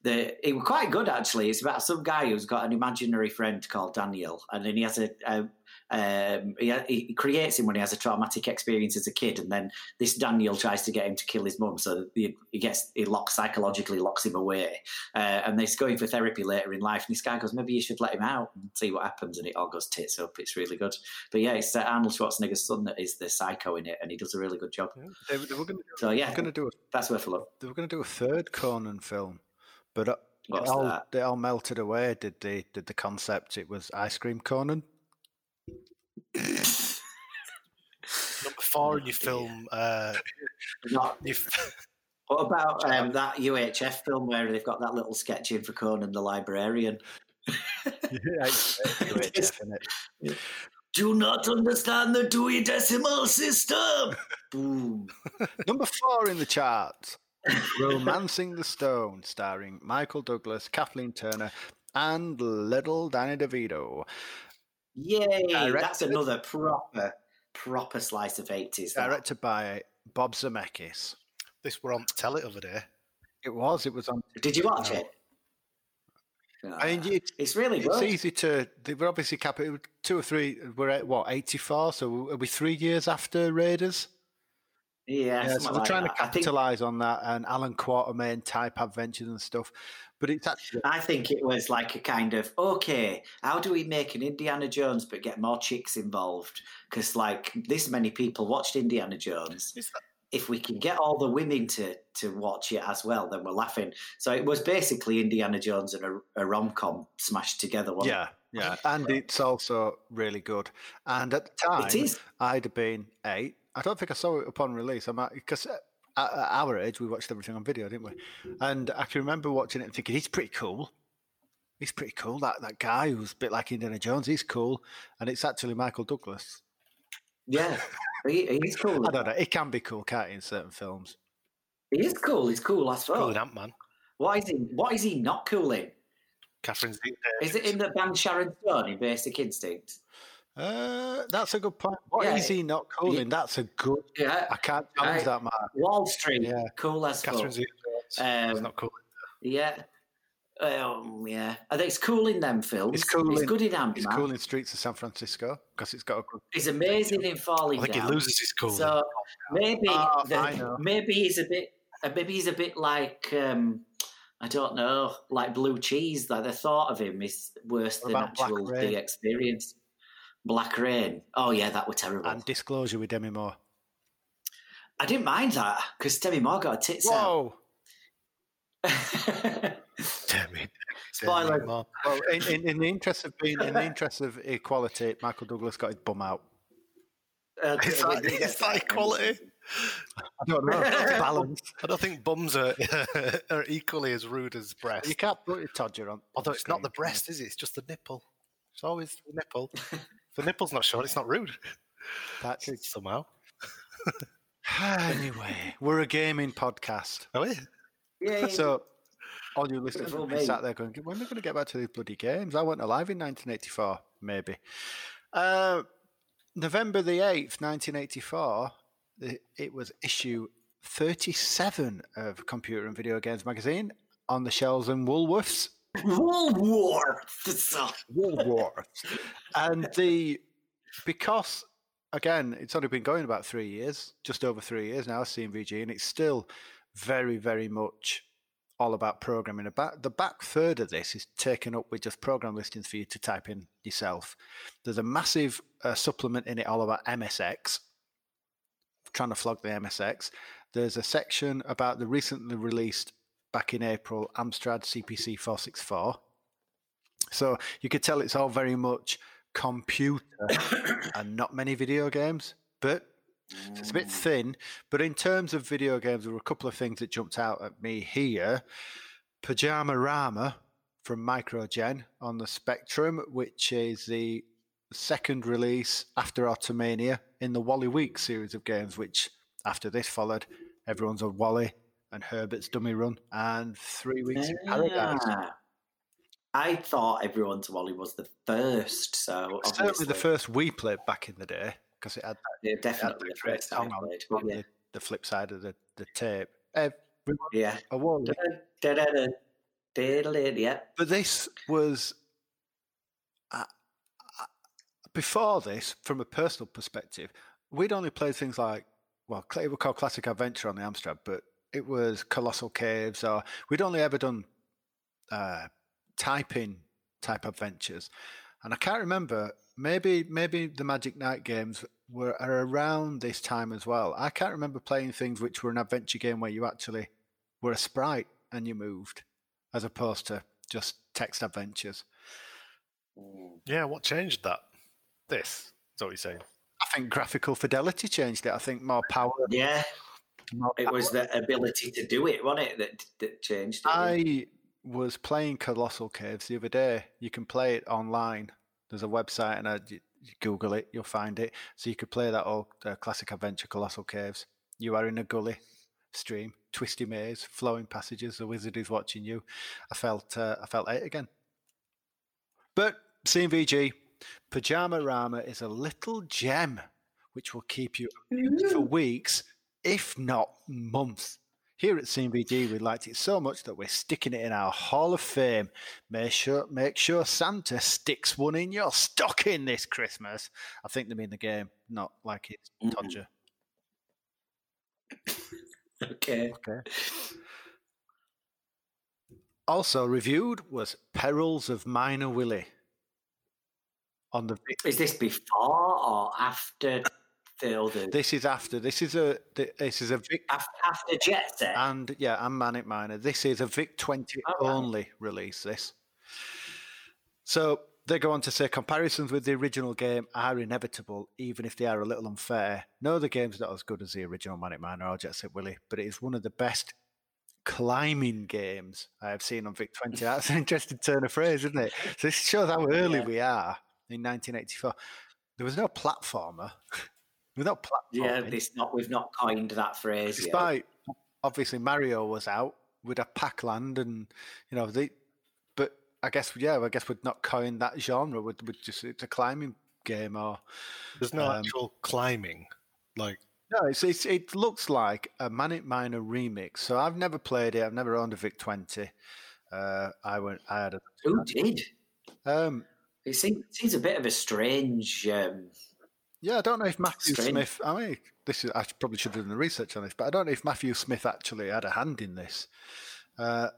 the it was quite good actually. It's about some guy who's got an imaginary friend called Daniel, and then he has a, a um, he, he, creates him when he has a traumatic experience as a kid, and then this Daniel tries to get him to kill his mum, so he, he, gets he locks psychologically locks him away, uh, and he's going for therapy later in life. And this guy goes, maybe you should let him out and see what happens, and it all goes tits up. It's really good, but yeah, it's uh, Arnold Schwarzenegger's son that is the psycho in it, and he does a really good job. Yeah, they, they were gonna, so yeah, going to do a, that's worth a look. They were going to do a third Conan film, but. Uh, it all, it all melted away. Did the did the concept? It was ice cream Conan. Number four in your film. Uh, Not, what about um, that UHF film where they've got that little sketch in for Conan the librarian? Do not understand the Dewey Decimal System. Boom. Number four in the charts. Romancing the Stone, starring Michael Douglas, Kathleen Turner, and little Danny DeVito. Yay! Directed, that's another proper, proper slice of 80s. Directed by Bob Zemeckis. This were on telly over there. It was. It was on. Did you watch it? I mean, it's, ah, it's really it's good. easy to. They were obviously cap two or three. We're at what eighty four. So are we three years after Raiders? Yeah, yeah so they're like trying that. to capitalize think, on that and Allan Quatermain type adventures and stuff. But it's actually. I think it was like a kind of okay. How do we make an Indiana Jones but get more chicks involved? Because like this many people watched Indiana Jones. If we can get all the women to to watch it as well, then we're laughing. So it was basically Indiana Jones and a, a rom com smashed together. yeah, it? yeah, and it's also really good. And at the time, it is. I'd have been eight. I don't think I saw it upon release. I'm because at, our age, we watched everything on video, didn't we? And I can remember watching it and thinking, he's pretty cool. He's pretty cool. That that guy who's a bit like Indiana Jones, he's cool. And it's actually Michael Douglas. Yeah, he, he's cool. I don't know. He can be cool, can't he, in certain films? He is cool. He's cool as well. Cool Ant Man. What is he? What is he not cool in? Catherine Zeta. Is it in the band Sharon Stone in Basic Instinct? Uh, that's a good point. What yeah. is he not cool in? That's a good. Yeah, I can't challenge that, man. Wall Street, yeah, cool as Catherine fuck. Um, not cool. Yeah. Um, yeah, I think it's cool in them films. It's cool. It's in, good in Ant It's cool in Streets of San Francisco because it's got a good. It's amazing in Falling I think Down. he loses his cool. So maybe oh, the, maybe he's a bit uh, maybe he's a bit like um, I don't know, like blue cheese. That the thought of him is worse what than actual the experience. Black Rain. Oh yeah, that were terrible. And Disclosure with Demi Moore. I didn't mind that because Demi Moore got a tits Whoa. out. Demi. Spoiler. Well, in, in, in, the interest of being, in the interest of equality, Michael Douglas got his bum out. Uh, is, that, is that equality? I don't know. balance. I don't think bums are, are equally as rude as breasts. You can't put your todger on. Although it's not the breast, is it? It's just the nipple. It's always the nipple. The nipple's not short. It's not rude. That's it. Somehow. anyway, we're a gaming podcast. Are we? Yeah. So, all you listeners will be sat there going, when are we going to get back to these bloody games? I went alive in 1984, maybe. Uh, November the 8th, 1984, it was issue 37 of Computer and Video Games magazine on the shelves in Woolworths. Woolworths. Woolworths. and the because again, it's only been going about three years, just over three years now, C&VG, and it's still very, very much all about programming. About the back third of this is taken up with just program listings for you to type in yourself. There's a massive uh, supplement in it all about MSX, trying to flog the MSX. There's a section about the recently released back in April Amstrad CPC 464. So you could tell it's all very much computer and not many video games, but it's a bit mm. thin. But in terms of video games, there were a couple of things that jumped out at me here. Pyjamarama from Microgen on the Spectrum, which is the second release after Automania in the Wally Week series of games, which after this followed Everyone's on Wally and Herbert's Dummy Run and Three Weeks in Paradise. I thought everyone's Wally was the first, so Certainly the first we played back in the day because it had, yeah, it had definitely the the first I on, Yeah. the, the flip side of the, the tape. Everyone yeah. a Wally. Yeah. But this was uh, uh, before this, from a personal perspective, we'd only played things like well, it was called Classic Adventure on the Amstrad, but it was Colossal Caves, or we'd only ever done uh, typing type adventures, and I can't remember. Maybe maybe the Magic Knight games were around this time as well. I can't remember playing things which were an adventure game where you actually were a sprite and you moved, as opposed to just text adventures. Yeah, what changed that? This is what you're saying. I think graphical fidelity changed it. I think more power. Yeah. More It was the ability to do it, wasn't it, that, that changed it? I was playing Colossal Caves the other day. You can play it online. There's a website, and I, you you Google it, you'll find it. So you could play that old uh, classic adventure, Colossal Caves. You are in a gully stream, twisty maze, flowing passages. The wizard is watching you. I felt, uh, I felt eight again. But C&VG, Pajama Rama is a little gem which will keep you for weeks, if not months. Here at C&VG, we liked it so much that we're sticking it in our Hall of Fame. Make sure, make sure Santa sticks one in your stocking this Christmas. I think they mean the game, not like it's Mhm. Todger. okay. Okay. Also reviewed was Perils of Minor Willie on the Is this before or after This is after. This is a. This is a Vic af- After Jet Set? and yeah, and Manic Miner. This is a Vic twenty right. only release. This. So they go on to say comparisons with the original game are inevitable, even if they are a little unfair. No, the game's not as good as the original Manic Miner or Jet Set Willy, but it is one of the best climbing games I have seen on Vic 20. That's an interesting turn of phrase, isn't it? So this shows how early Yeah. we are in 1984. There was no platformer. There was no yeah, platforming. this not we've not coined that phrase yet. Despite obviously Mario was out with a Pac-Land and you know the, but I guess yeah, I guess we'd not coined that genre. Would would just it's a climbing game or There's no Um, actual climbing. Like, no, it's, it's it looks like a Manic Miner remix. So I've never played it. I've never owned a Vic Twenty. Uh, I went. I had a. Who did? Um, It seems, seems a bit of a strange. Um, yeah, I don't know if Matthew Strange. Smith. I mean, this is. I probably should have done the research on this, but I don't know if Matthew Smith actually had a hand in this. Uh,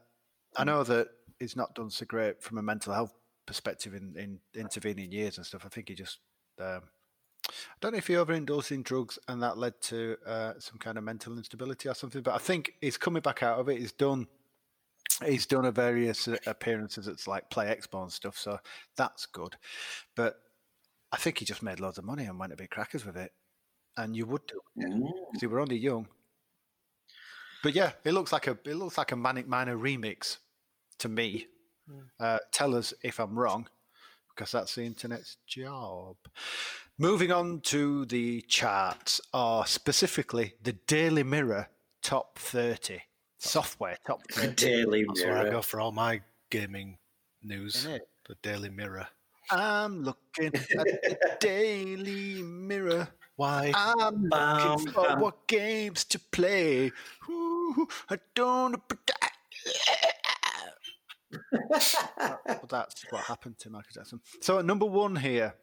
I know that he's not done so great from a mental health perspective in, in intervening years and stuff. I think he just. Um, I don't know if he overindulged in drugs and that led to uh, some kind of mental instability or something. But I think he's coming back out of it. He's done. He's done a various uh, appearances It's like Play Expo and stuff, so that's good. But I think he just made loads of money and went a bit crackers with it. And you would do because you were only young. But yeah, it looks like a it looks like a Manic Miner remix to me. Uh, tell us if I'm wrong, because that's the internet's job. Moving on to the charts, or specifically the Daily Mirror top 30 software top 30. Daily Mirror. that's where I go for all my gaming news. Isn't it? The Daily Mirror. I'm looking at the Daily Mirror. Why? I'm Bum, looking for bum. what games to play. Ooh, I don't. Well, that's what happened to Michael Jackson. So at number one here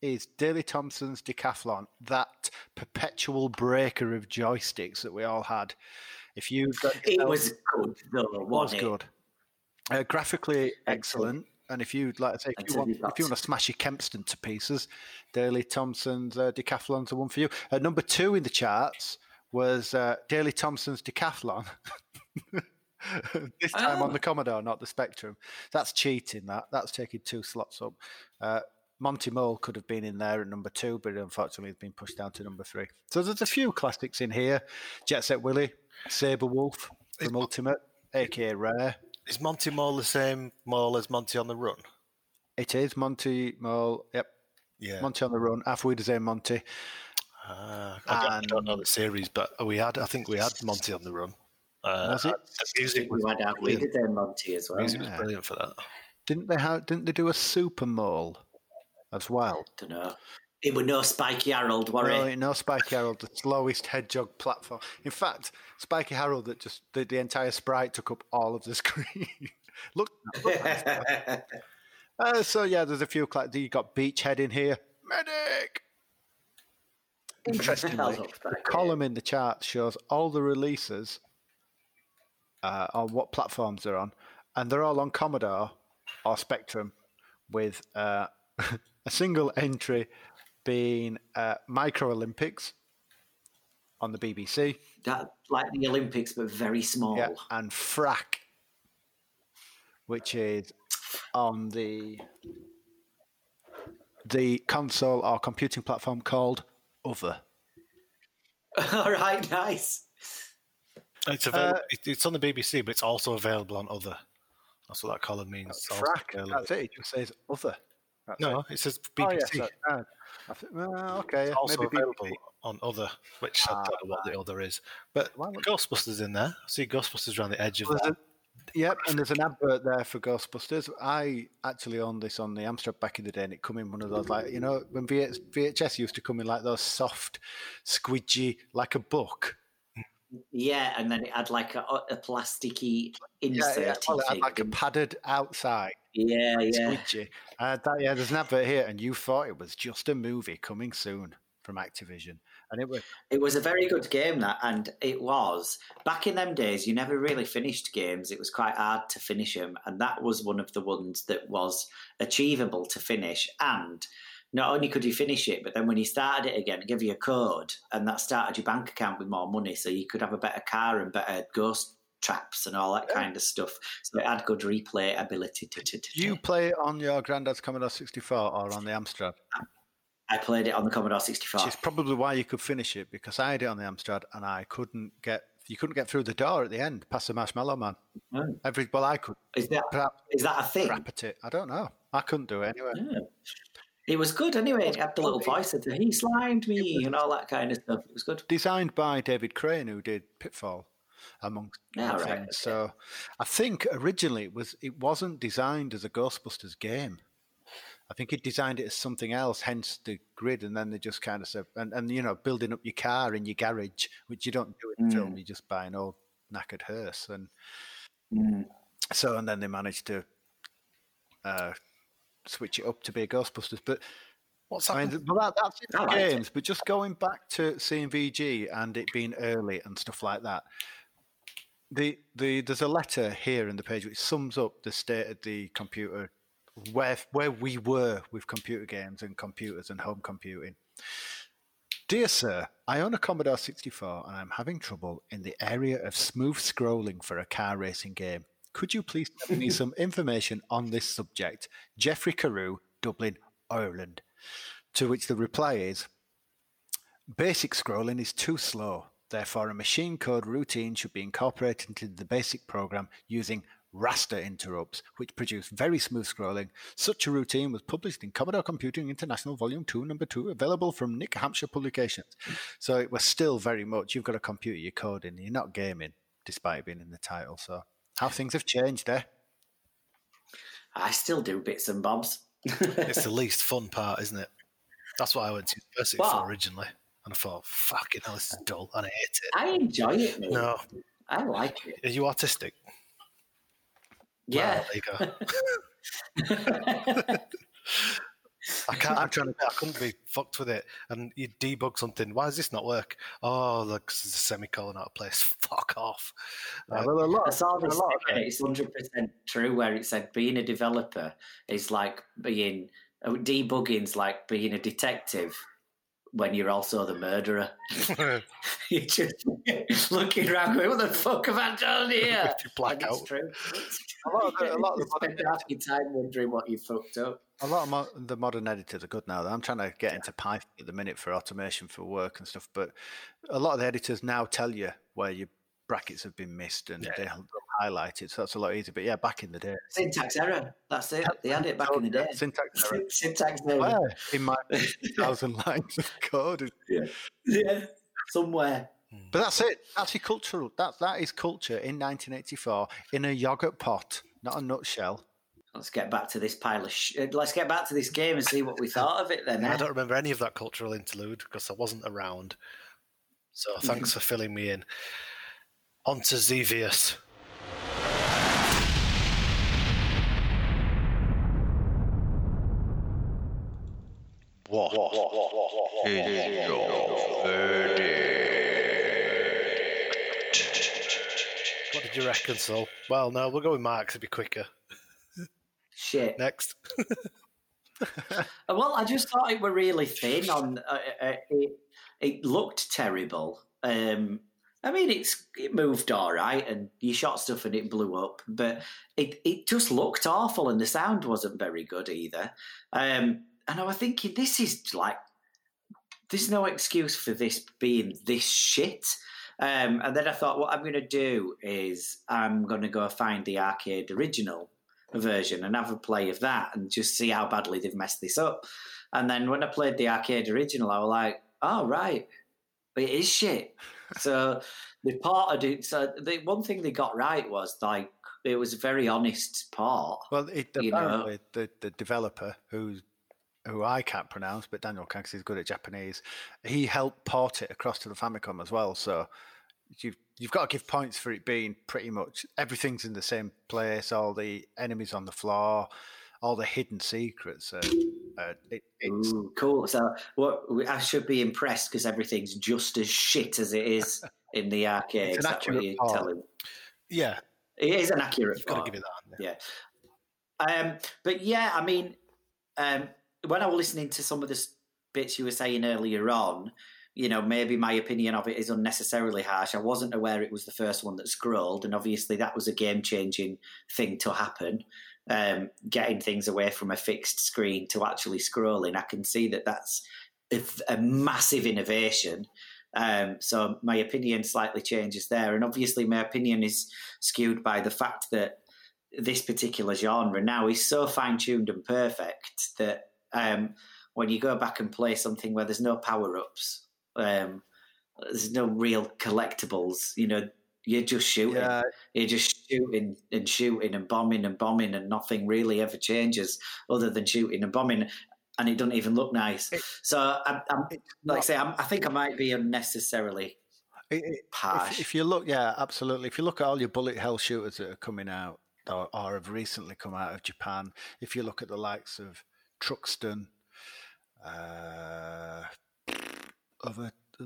is Daley Thompson's Decathlon, that perpetual breaker of joysticks that we all had. If you got It was good though, was it? good. Uh, graphically Excellent. excellent. And if you'd like, I say, if you want, if you want to smash your Kempston to pieces, Daley Thompson's uh, Decathlon's the one for you. At number two in the charts was uh, Daley Thompson's Decathlon. this time on Ah. the Commodore, not the Spectrum. That's cheating. That that's taking two slots up. Uh, Monty Mole could have been in there at number two, but unfortunately, it's been pushed down to number three. So there's a few classics in here: Jet Set Willy, Sabre Wulf from Ultimate, aka Rare. Is Monty Mole the same mole as Monty on the Run? It is Monty Mole. Yep, Yeah. Monty on the run. Halfway to say Monty. Ah, I, don't, I don't know the series, but we had. I think we had Monty on the Run. Uh, Was it? The music We was, had out we did their Monty as well. music was brilliant for that. Didn't they have? Didn't they do a Super Mole as well? don't know. It was no Spiky Harold, were No, it? no Spiky Harold, the slowest hedgehog platform. In fact, Spiky Harold that just the, the entire sprite took up all of the screen. look, look. Uh, so yeah, there's a few. Cla- you got Beachhead in here. Medic. Interestingly, I love that the column in the chart shows all the releases uh, on what platforms they're on, and they're all on Commodore or Spectrum, with uh, a single entry being uh, Micro Olympics on the BBC, that like the Olympics, but very small. yeah, and Frak, which is on the the console or computing platform called Other. All right, nice. It's available, it- it's on the BBC, but it's also available on other. That's what that column means. Frak, that's it. It just says Other. That's No, it. it says Oh, BBC. yes, that's right. I thi- well, okay, It's also maybe available BBC. on other, which I Ah, don't know what the other is. But Why would- Ghostbusters in there. I see Ghostbusters around the edge of Well, that. a- Yep, and there's an advert there for Ghostbusters. I actually owned this on the Amstrad back in the day, and it come in one of those like you know when VH, VHS used to come in like those soft, squidgy, like a book. Yeah, and then it had like a, a plasticky Yeah, yeah. Well, it had like a padded outside, yeah, yeah. Uh, that, yeah, there's an advert here, and you thought it was just a movie coming soon from Activision, and it was It was a very good game that, and it was back in them days. You never really finished games; it was quite hard to finish them, and that was one of the ones that was achievable to finish. And not only could you finish it, but then when you started it again, it gave you a code, and that started your bank account with more money, so you could have a better car and better ghost traps and all that kind of stuff. So it had good replay ability. To, to, to, Do you play it on your granddad's Commodore 64 or on the Amstrad? I played it on the Commodore 64. Which is probably why you could finish it because I had it on the Amstrad and I couldn't get you couldn't get through the door at the end past the Marshmallow Man. Every well, I could Is that crap, is that a thing? at it. I don't know. I couldn't do it anyway. Yeah. It was good anyway. It had the little voice that he slimed me and all that kind of stuff. It was good. Designed by David Crane, who did Pitfall, amongst Yeah, right, things. So I think originally it was it wasn't designed as a Ghostbusters game. I think he designed it as something else, hence the grid, and then they just kind of said, and, and you know, building up your car in your garage, which you don't do in Mm. film, you just buy an old knackered hearse, and Mm. so and then they managed to uh, switch it up to be a Ghostbusters. But What's I happened? mean, well, that, that's it I for liked it. games. But just going back to C&VG and it being early and stuff like that. The, the there's a letter here in the page which sums up the state of the computer where where we were with computer games and computers and home computing. Dear sir, I own a Commodore 64 and I'm having trouble in the area of smooth scrolling for a car racing game. Could you please send me some information on this subject? Jeffrey Carew, Dublin, Ireland. To which the reply is Basic scrolling is too slow. Therefore, a machine code routine should be incorporated into the basic program using raster interrupts, which produce very smooth scrolling. Such a routine was published in Commodore Computing International Volume 2, Number 2, available from Nick Hampshire Publications. So it was still very much, you've got a computer, you're coding, you're not gaming, despite being in the title. So how things have changed, eh? I still do bits and bobs. it's the least fun part, isn't it? That's what I went to university What? for originally. And I thought, fucking hell, this is dull. And I hate it. I enjoy it. Mate. No. I like it. Are you autistic? Yeah. Well, there you go. I can't. I'm trying to. I couldn't be fucked with it. And you debug something. Why does this not work? Oh, look, there's a semicolon out of place. Fuck off. Yeah, Right. well, a lot, I saw a this lot thing, of it- it's hundred percent true. Where it said being a developer is like being uh, debugging's like being a detective when you're also the murderer. you're just looking around, going, "What the fuck have I done here?" If you black And it's out. true. A lot of the- a lot of spend half your time wondering what you fucked up. A lot of mo- the modern editors are good now. I'm trying to get into Python at the minute for automation for work and stuff, but a lot of the editors now tell you where your brackets have been missed and Yeah. they have highlighted, so that's a lot easier. But yeah, back in the day, Syntax error. That's it. They had it back in the day. syntax error. Syntax error. Where in my thousand lines of code? Yeah, Yeah. somewhere. But that's it. That's your cultural. That that is culture in 1984 in a yogurt pot, not a nutshell. Let's get back to this pile of. Sh- uh, let's get back to this game and see what we thought of it. Then. I eh? don't remember any of that cultural interlude because I wasn't around. So thanks for filling me in. On to Xevious. What is your verdict? What did you reckon, Sol? Well, no, we'll go with Mark to be quicker. Shit. Next. Well, I just thought it were really thin. On uh, uh, it, it looked terrible. Um, I mean, it's it moved all right, and you shot stuff and it blew up, but it it just looked awful, and the sound wasn't very good either. Um, and I was thinking, this is like, there's no excuse for this being this shit. Um, and then I thought, what I'm going to do is I'm going to go find the arcade original version and have a play of that and just see how badly they've messed this up. And then when I played the arcade original, I was like, oh, right, it is shit. so the part it. So the one thing they got right was like, it was a very honest part. Well, it, You know. the, the developer who's who I can't pronounce, but Daniel can 'cause he's good at Japanese. He helped port it across to the Famicom as well. So you've you've got to give points for it being pretty much everything's in the same place. All the enemies on the floor, all the hidden secrets. Uh, uh, it, it's Ooh, cool. So what I should be impressed because everything's just as shit as it is in the arcade. It's Is an that accurate you're telling? Yeah, It is an accurate. you've got to give it that. Yeah. Um, but yeah, I mean, um, when I was listening to some of the bits you were saying earlier on, you know, maybe my opinion of it is unnecessarily harsh. I wasn't aware it was the first one that scrolled, and obviously that was a game changing thing to happen. Um, getting things away from a fixed screen to actually scrolling, I can see that that's a, a massive innovation. Um, so my opinion slightly changes there, and obviously my opinion is skewed by the fact that this particular genre now is so fine tuned and perfect that um, when you go back and play something where there's no power ups, um, there's no real collectibles, you know, you're just shooting. yeah, You're just shooting and shooting and bombing and bombing, and nothing really ever changes other than shooting and bombing. And it doesn't even look nice. It- so, I'm, I'm, like I say, I'm, I think I might be unnecessarily it- it- harsh. If, if you look, yeah, absolutely. If you look at all your bullet hell shooters that are coming out or, or have recently come out of Japan, if you look at the likes of Truxton, uh, other uh,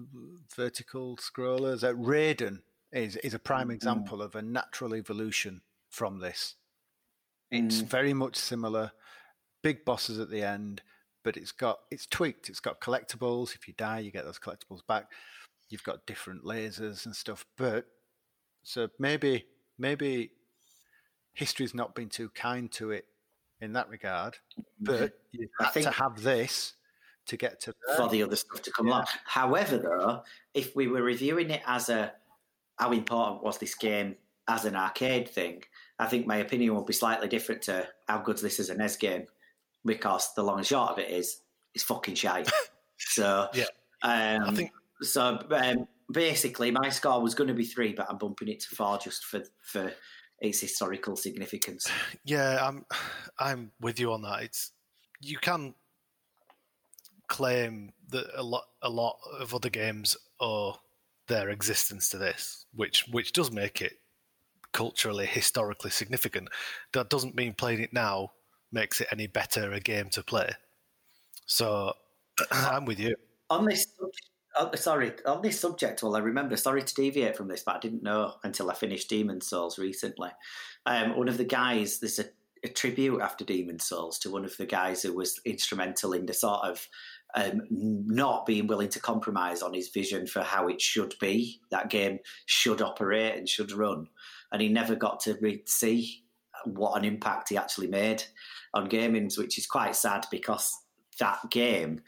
vertical scrollers, uh, Raiden is is a prime Mm-hmm. example of a natural evolution from this. It's Mm. very much similar, big bosses at the end, but it's got it's tweaked. It's got collectibles. If you die, you get those collectibles back. You've got different lasers and stuff. But so maybe maybe history's not been too kind to it in that regard. But you I had to have this to get to there. for the other stuff to come along. However, though, if we were reviewing it as a how important was this game as an arcade thing, I think my opinion would be slightly different to how good this is a NES game, because the long and short of it is it's fucking shite. so Yeah. um, I think so. Um, basically, my score was going to be three, but I'm bumping it to four just for for its historical significance. Yeah, I'm I'm with you on that. It's you can claim that a lot a lot of other games owe their existence to this, which which does make it culturally historically significant. That doesn't mean playing it now makes it any better a game to play. So I'm with you. On this, oh, sorry, on this subject, well, I remember. Sorry to deviate from this, but I didn't know until I finished Demon Souls recently. Um, one of the guys, there's a, a tribute after Demon Souls to one of the guys who was instrumental in the sort of um, not being willing to compromise on his vision for how it should be, that game should operate and should run. And he never got to re- see what an impact he actually made on gaming, which is quite sad because that game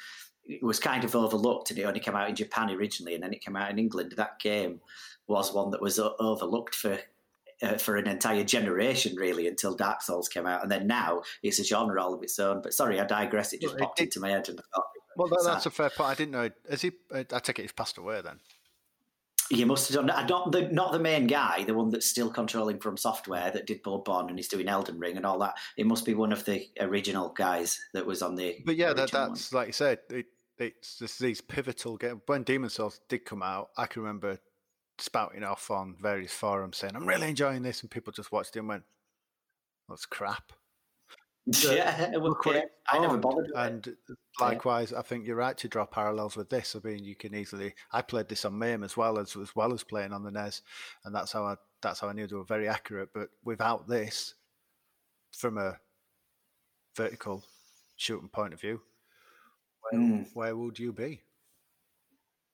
was kind of overlooked and it only came out in Japan originally and then it came out in England. That game was one that was overlooked for uh, for an entire generation, really, until Dark Souls came out, and then now it's a genre all of its own. But sorry, I digress. It just well, popped it, into my head, and I thought well, that, that's a fair point. I didn't know. Has he? I take it he's passed away then. You must have done not the not the main guy, the one that's still controlling FromSoftware that did Bloodborne and he's doing Elden Ring and all that. It must be one of the original guys that was on the. But yeah, that, that's one. like you said. It, it's just these pivotal games. When Demon Souls did come out, I can remember spouting off on various forums saying, "I'm really enjoying this," and people just watched it and went, "That's crap." Yeah, yeah. I never bothered. And likewise, yeah. I think you're right to draw parallels with this. I mean, you can easily. I played this on MAME as well as as well as playing on the NES, and that's how I that's how I knew they were very accurate. But without this, from a vertical shooting point of view, where, mm. where would you be?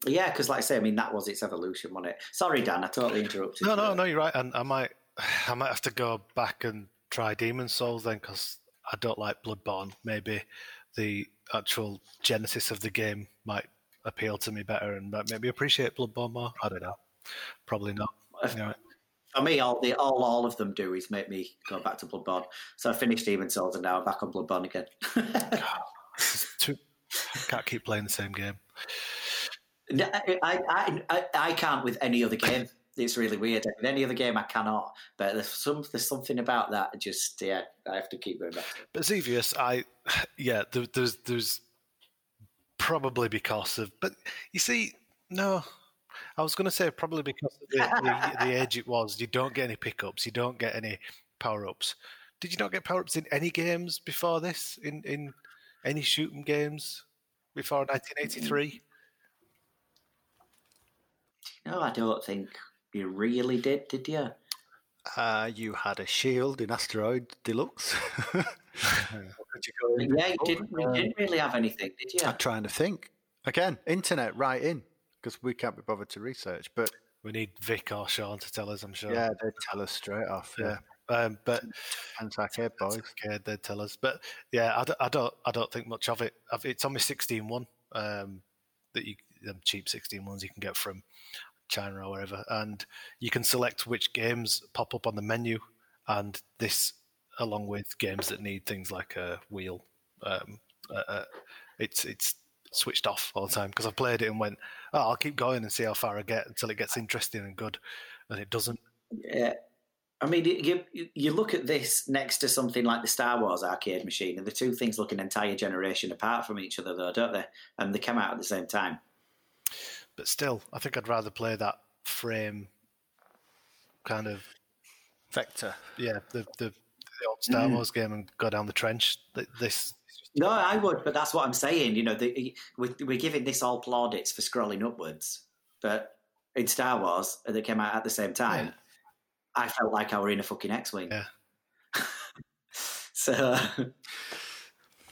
Yeah, because like I say, I mean that was its evolution, wasn't it? Sorry, Dan, I totally interrupted. No, no, no, you're right, and I might, I might have to go back and try Demon Souls then because I don't like Bloodborne. Maybe the actual genesis of the game might appeal to me better and might make me appreciate Bloodborne more. I don't know. Probably not. For me, all the all all of them do is make me go back to Bloodborne. So I finished Demon Souls and now I'm back on Bloodborne again. too, can't keep playing the same game. I, I, I, I can't with any other game it's really weird. In any other game, I cannot. But there's some there's something about that. Just yeah, I have to keep going back. But Xevious, I yeah, there, there's there's probably because of. But you see, no, I was going to say probably because of the, the, the, age it was. You don't get any pickups. You don't get any power ups. Did you not get power ups in any games before this? In in any shooting games before mm. 1983? No, I don't think you really did, did you? Uh, you had a shield in Asteroid Deluxe. you yeah, you didn't, you didn't really have anything, did you? I'm trying to think. Again, internet right in, because we can't be bothered to research. But we need Vic or Sean to tell us, I'm sure. Yeah, they'd tell us straight off. Yeah. yeah. Um, but Anti boys, okay, they'd tell us. But yeah, I don't, I don't, I don't think much of it. It's on my 16 one um, that you, them cheap 16 ones you can get from China or wherever, and you can select which games pop up on the menu, and this, along with games that need things like a wheel, um, uh, uh, it's it's switched off all the time because I've played it and went, oh, I'll keep going and see how far I get until it gets interesting and good, and it doesn't. Yeah. I mean, you you look at this next to something like the Star Wars arcade machine, and the two things look an entire generation apart from each other, though, don't they? And they come out at the same time. But still, I think I'd rather play that frame kind of vector. Yeah, the the, the old Star mm. Wars game and go down the trench. This. No, I would, but that's what I'm saying. You know, the, we're, we're giving this all plaudits for scrolling upwards, but in Star Wars, that came out at the same time, yeah. I felt like I were in a fucking X-wing. Yeah. so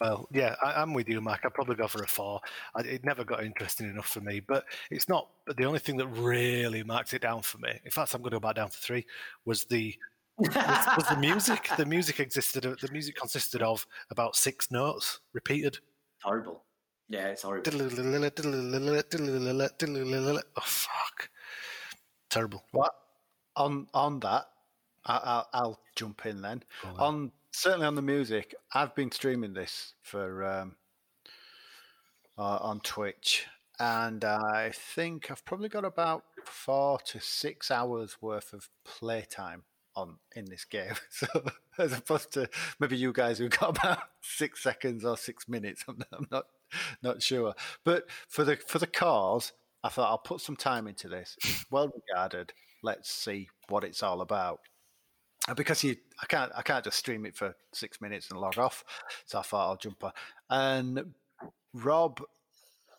well, yeah, I, am with you, Mac. I'd probably go for a four. I, it never got interesting enough for me, but it's not. But the only thing that really marked it down for me, in fact, I'm going to go back down to three, was the was, was the music. The music existed. The music consisted of about six notes repeated. Horrible. Yeah, it's horrible. Oh fuck! Terrible. What? On on that, I, will jump in then. On, on certainly on the music, I've been streaming this for um, uh, on Twitch, and I think I've probably got about four to six hours worth of playtime on in this game. So as opposed to maybe you guys who got about six seconds or six minutes, I'm not, I'm not not sure. But for the for the cars, I thought I'll put some time into this. It's well regarded. Let's see what it's all about. Because you, I can't, I can't just stream it for six minutes and log off. So I thought I'll jump on. And Rob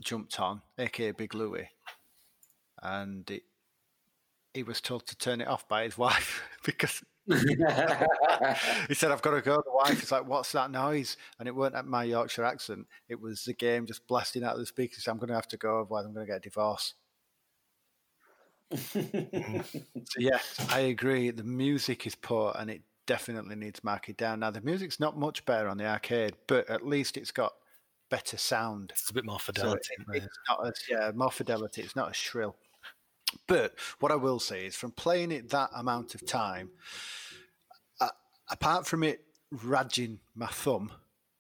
jumped on, aka Big Louie, and he was told to turn it off by his wife because he said, I've got to go. The wife is like, What's that noise? And it weren't at my Yorkshire accent. It was the game just blasting out of the speakers. I'm going to have to go, otherwise, I'm going to get a divorce. so, yeah, I agree. The music is poor and it definitely needs marking down. Now, the music's not much better on the arcade, but at least it's got better sound. It's a bit more So fidelity. it- it's not as, yeah, more fidelity. It's not as shrill. But what I will say is, from playing it that amount of time, uh, apart from it radging my thumb,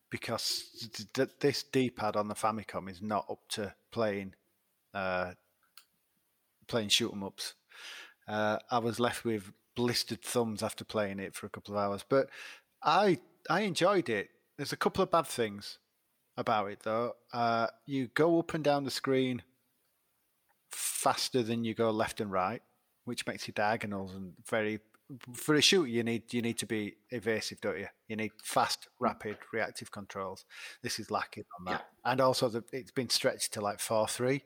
because th- th- this D-pad on the Famicom is not up to playing uh, playing shoot 'em ups. Uh, I was left with blistered thumbs after playing it for a couple of hours, but I I enjoyed it. There's a couple of bad things about it though. Uh, you go up and down the screen faster than you go left and right, which makes your diagonals and very for a shooter you need you need to be evasive, don't you? You need fast, rapid, reactive controls. This is lacking on that, and also the, it's been stretched to like four three.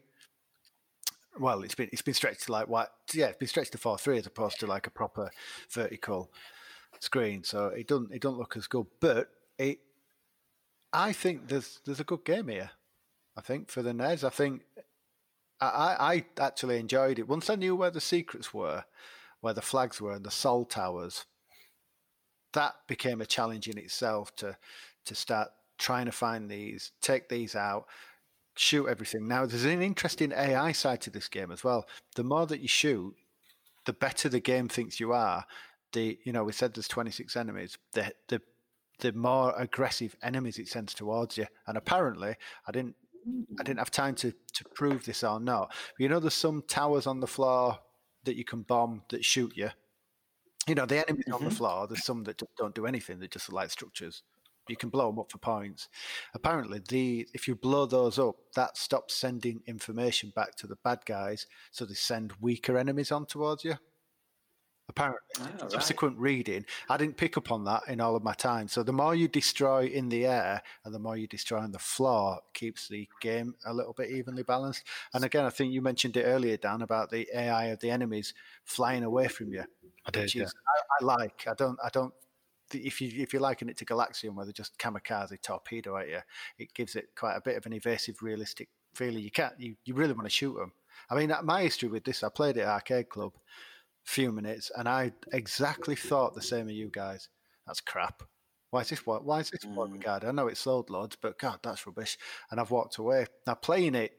Well, it's been it's been stretched to like what? Yeah, it's been stretched to four three as opposed to like a proper vertical screen. So it doesn't it doesn't look as good, but it. I think there's there's a good game here. I think for the NES, I think I, I actually enjoyed it. Once I knew where the secrets were, where the flags were, and the Sol towers, that became a challenge in itself to to start trying to find these, take these out, shoot everything. Now there's an interesting AI side to this game as well. The more that you shoot, the better the game thinks you are. The you know we said there's 26 enemies. The the the more aggressive enemies it sends towards you. And apparently, I didn't I didn't have time to, to prove this or not. But you know, there's some towers on the floor that you can bomb that shoot you. You know, the enemies on the mm-hmm. floor. There's some that don't do anything. They're just like structures. You can blow them up for points. Apparently, the if you blow those up, that stops sending information back to the bad guys, so they send weaker enemies on towards you. Apparently, Oh, right. subsequent reading, I didn't pick up on that in all of my time. So the more you destroy in the air and the more you destroy on the floor keeps the game a little bit evenly balanced. And again, I think you mentioned it earlier, Dan, about the AI of the enemies flying away from you, I did, which yeah. is I, I like. I don't. I don't. If you if you're liking it to Galaxian, where they just kamikaze torpedo at you, it gives it quite a bit of an evasive, realistic feeling. You can't. You, you really want to shoot them. I mean, my history with this, I played it at Arcade Club few minutes, and I exactly thought the same of you guys. That's crap. Why is this what? Why is this what Mm. regard? I know it sold loads, but God, that's rubbish. And I've walked away. Now playing it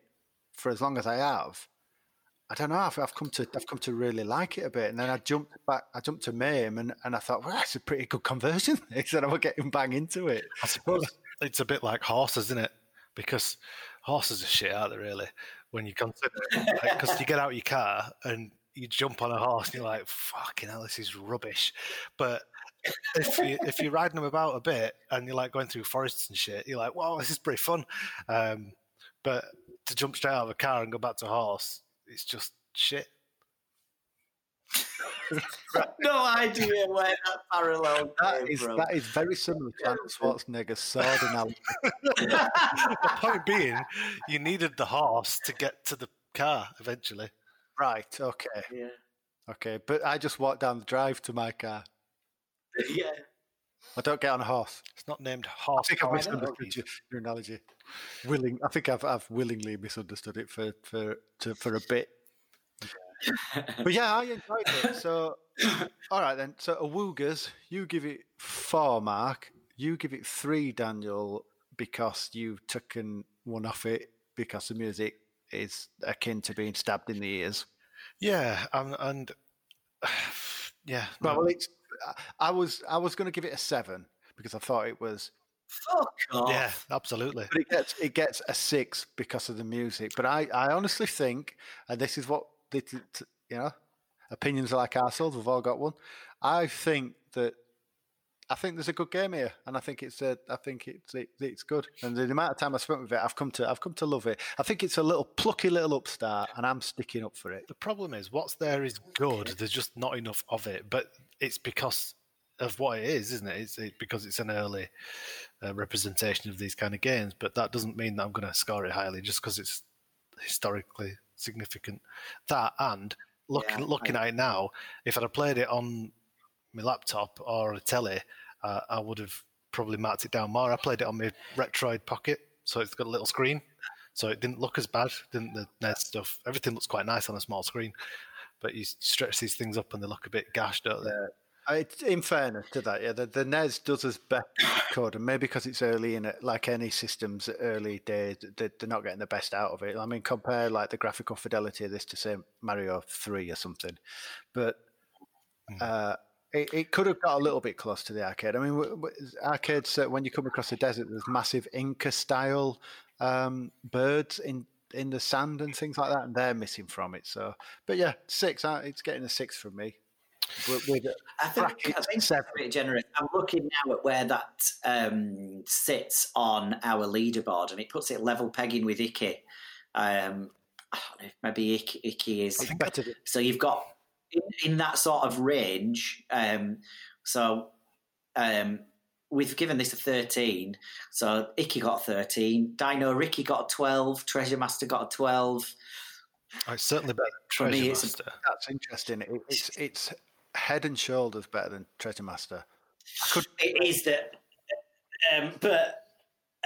for as long as I have, I don't know. I've, I've come to I've come to really like it a bit. And then I jumped back. I jumped to MAME, and, and I thought, well, that's a pretty good conversion. Instead of getting bang into it. I suppose it's a bit like horses, isn't it? Because horses are shit, aren't they? Really, when you consider, because you get out your car and you jump on a horse, and you're like, "Fucking hell, this is rubbish." But if you if you're riding them about a bit and you're like going through forests and shit, you're like, "Wow, this is pretty fun." Um, but to jump straight out of a car and go back to a horse, it's just shit. no idea where that parallel That came is from. that is very similar to Arnold Schwarzenegger's sword analogy. the point being, you needed the horse to get to the car eventually. Right. Okay. yeah. Okay. But I just walked down the drive to my car. yeah. I don't get on a horse. It's not named I horse. think I've I misunderstood your, your analogy. Willing, I think I've I've willingly misunderstood it for for to, for a bit. But yeah, I enjoyed it. So, all right then. So, Awoogas, you give it four, Mark. You give it three, Daniel, because you've taken one off it because the music is akin to being stabbed in the ears. Yeah, um, and yeah, Well, no, well, it's. I was I was going to give it a seven because I thought it was Fuck off. yeah, absolutely. but it gets it gets a six because of the music. But I, I honestly think, and this is what the, t- t- you know, opinions are like assholes. We've all got one. I think that I think there's a good game here, and I think it's a, I think it's it, it's good. And the amount of time I spent with it, I've come to I've come to love it. I think it's a little plucky little upstart, and I'm sticking up for it. The problem is, what's there is good. There's just not enough of it, but it's because of what it is, isn't it? It's it, because it's an early uh, representation of these kind of games. But that doesn't mean that I'm going to score it highly just because it's historically significant. That and looking Yeah, looking at it now, if I'd have played it on my laptop or a telly, uh, I would have probably marked it down more. I played it on my Retroid Pocket, so it's got a little screen, so it didn't look as bad. Didn't the NES stuff? Everything looks quite nice on a small screen, but you stretch these things up and they look a bit gashed, don't they? Uh, It's, in fairness to that, yeah, the, the NES does as best it could, and maybe because it's early in it, like any systems, early days, they, they're not getting the best out of it. I mean, compare like the graphical fidelity of this to say Mario Three or something, but uh, it, it could have got a little bit close to the arcade. I mean, w- w- arcades uh, when you come across the desert, there's massive Inca style um, birds in in the sand and things like that, and they're missing from it. So, but yeah, six. uh, It's getting a six from me. With, with I think, I think seven. pretty generous. I'm looking now at where that um, sits on our leaderboard, and it puts it level pegging with Ikki. Um, I don't know, maybe Ikki, Ikki is. Better. So you've got in, in that sort of range. Um, so um, we've given this a 13. So Ikki got a 13. Dino Riki got a 12. Treasure Master got a 12. Oh, it's certainly better than For me, Treasure it's a- Master. That's interesting. It, it's it's head and shoulders better than Treasure Master. Could, It is that. Um, but.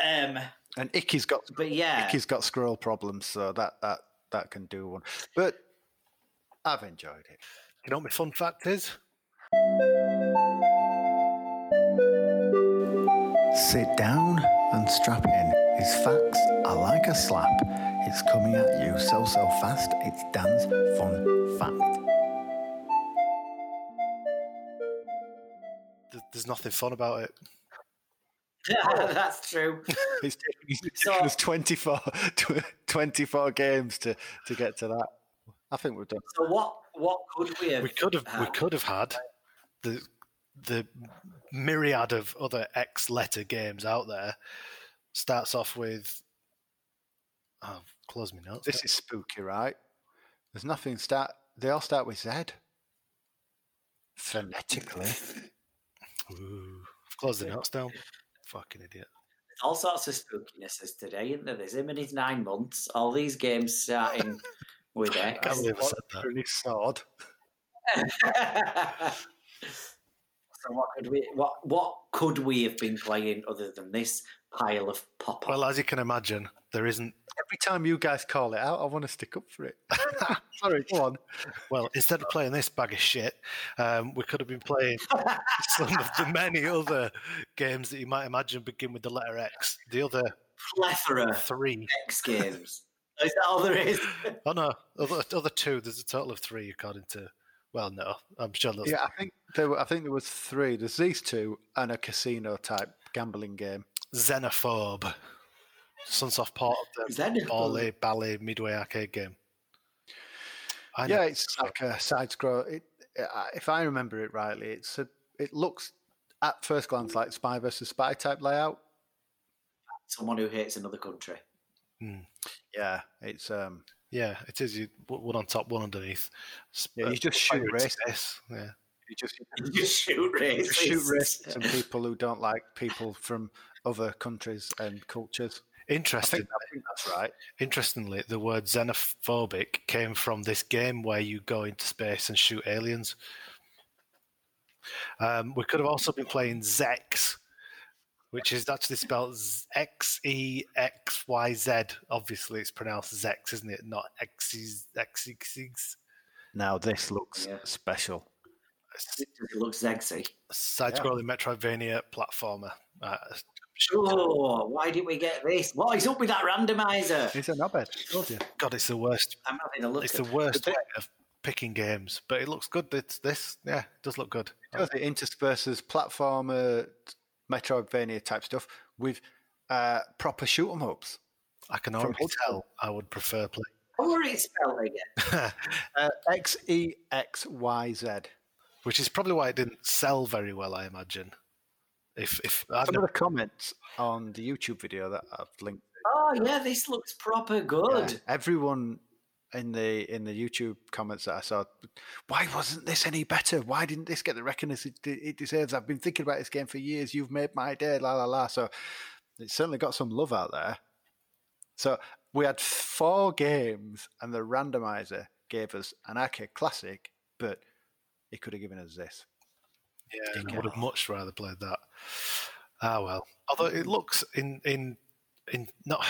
Um, and Ikki's got but yeah. Ikki's got scroll problems, so that that that can do one. But I've enjoyed it. You know what my fun fact is? Sit down and strap in. His facts are like a slap. It's coming at you so, so fast. It's Dan's fun fact. There's nothing fun about it. Yeah, That's true. It's taken, So- us 24, 24 games to, to get to that. I think we've done. So what? What could we have? We could have we had? could have had the the myriad of other X letter games out there. Starts off with oh, close me notes. This is spooky, right? There's nothing start. They all start with Z. Phonetically. Ooh, close the notes down. Fucking idiot. all sorts of spookinesses today, isn't there? There's him and his nine months. All these games starting with X. I Can't X. believe I said that. Pretty sword. so what could we? What what could we have been playing other than this pile of pop? Well, as you can imagine, there isn't. Every time you guys call it out, I want to stick up for it. Sorry, go on. Well, instead of playing this bag of shit, um, we could have been playing some of the many other games that you might imagine begin with the letter X. The other plethora three. X games. Is that all there is? Oh no, other, other two. There's a total of three, according to. Well, no, I'm sure there's. Yeah, I think there were, I think there was three. There's these two and a casino type gambling game. Xenophobe. Sunsoft port of the Xenophobe. Bally Bally Midway arcade game. I Yeah, know. it's like a side scroll. It, if I remember it rightly, it's a, it looks at first glance like spy versus spy type layout. Someone who hates another country. Yeah, it's um, yeah, it is. You one on top, one underneath. Yeah, you Uh, just shoot fire in race. Yeah. you just You just shoot races. shoot racists and people who don't like people from other countries and cultures. I Interesting. think, I think that's right. Interestingly, the word xenophobic came from this game where you go into space and shoot aliens. Um, we could have also been playing Zex, which is actually spelled X E X Y Z. Obviously, it's pronounced Zex, isn't it? Not X's X's. Now this looks Yeah. special. It looks sexy. Side-scrolling Metroidvania platformer. Uh, Oh, why didn't we get this? What is up with that randomizer? It's a knobhead. told you. God, it's the worst. I'm having a look. It's at the worst The way of picking games, but it looks good. It's this, yeah, it does look good. Does it intersperses platformer, Metroidvania type stuff with uh, proper shoot 'em ups. I can From already Hudson. tell I would prefer How are it spelled again? play. Uh, X E X Y Z. which is probably why it didn't sell very well. I imagine. If if I've Some never- of the comments on the YouTube video that I've linked, Oh yeah, this looks proper good. yeah, everyone in the in the YouTube comments that I saw, why wasn't this any better? Why didn't this get the recognition it deserves? I've been thinking about this game for years. You've made my day, la la la. So it's certainly got some love out there. So we had four games, and the randomizer gave us an arcade classic, but it could have given us this. Yeah, I would have much rather played that. Ah well. Although it looks in in in not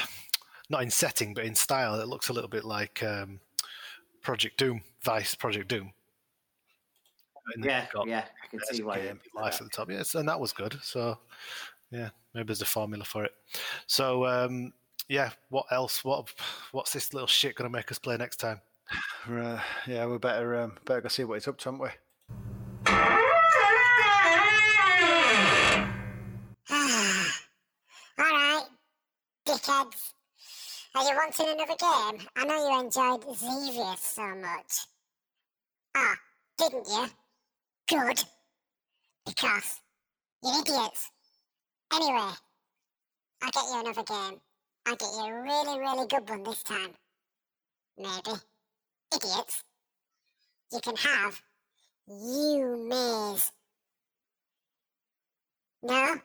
not in setting, but in style, it looks a little bit like um, Project Doom, Vice Project Doom. Yeah, yeah, I can see why. game, you- life at the top. Yes, and that was good. So yeah, maybe there's a formula for it. So um, yeah, what else? What what's this little shit going to make us play next time? Uh, yeah, we better um, better go see what it's up to, haven't we? Are you wanting another game? I know you enjoyed Xevious so much. Ah, didn't you? Good. Because you're idiots. Anyway, I'll get you another game. I'll get you a really, really good one this time. Maybe. Idiots. You can have you maze. No?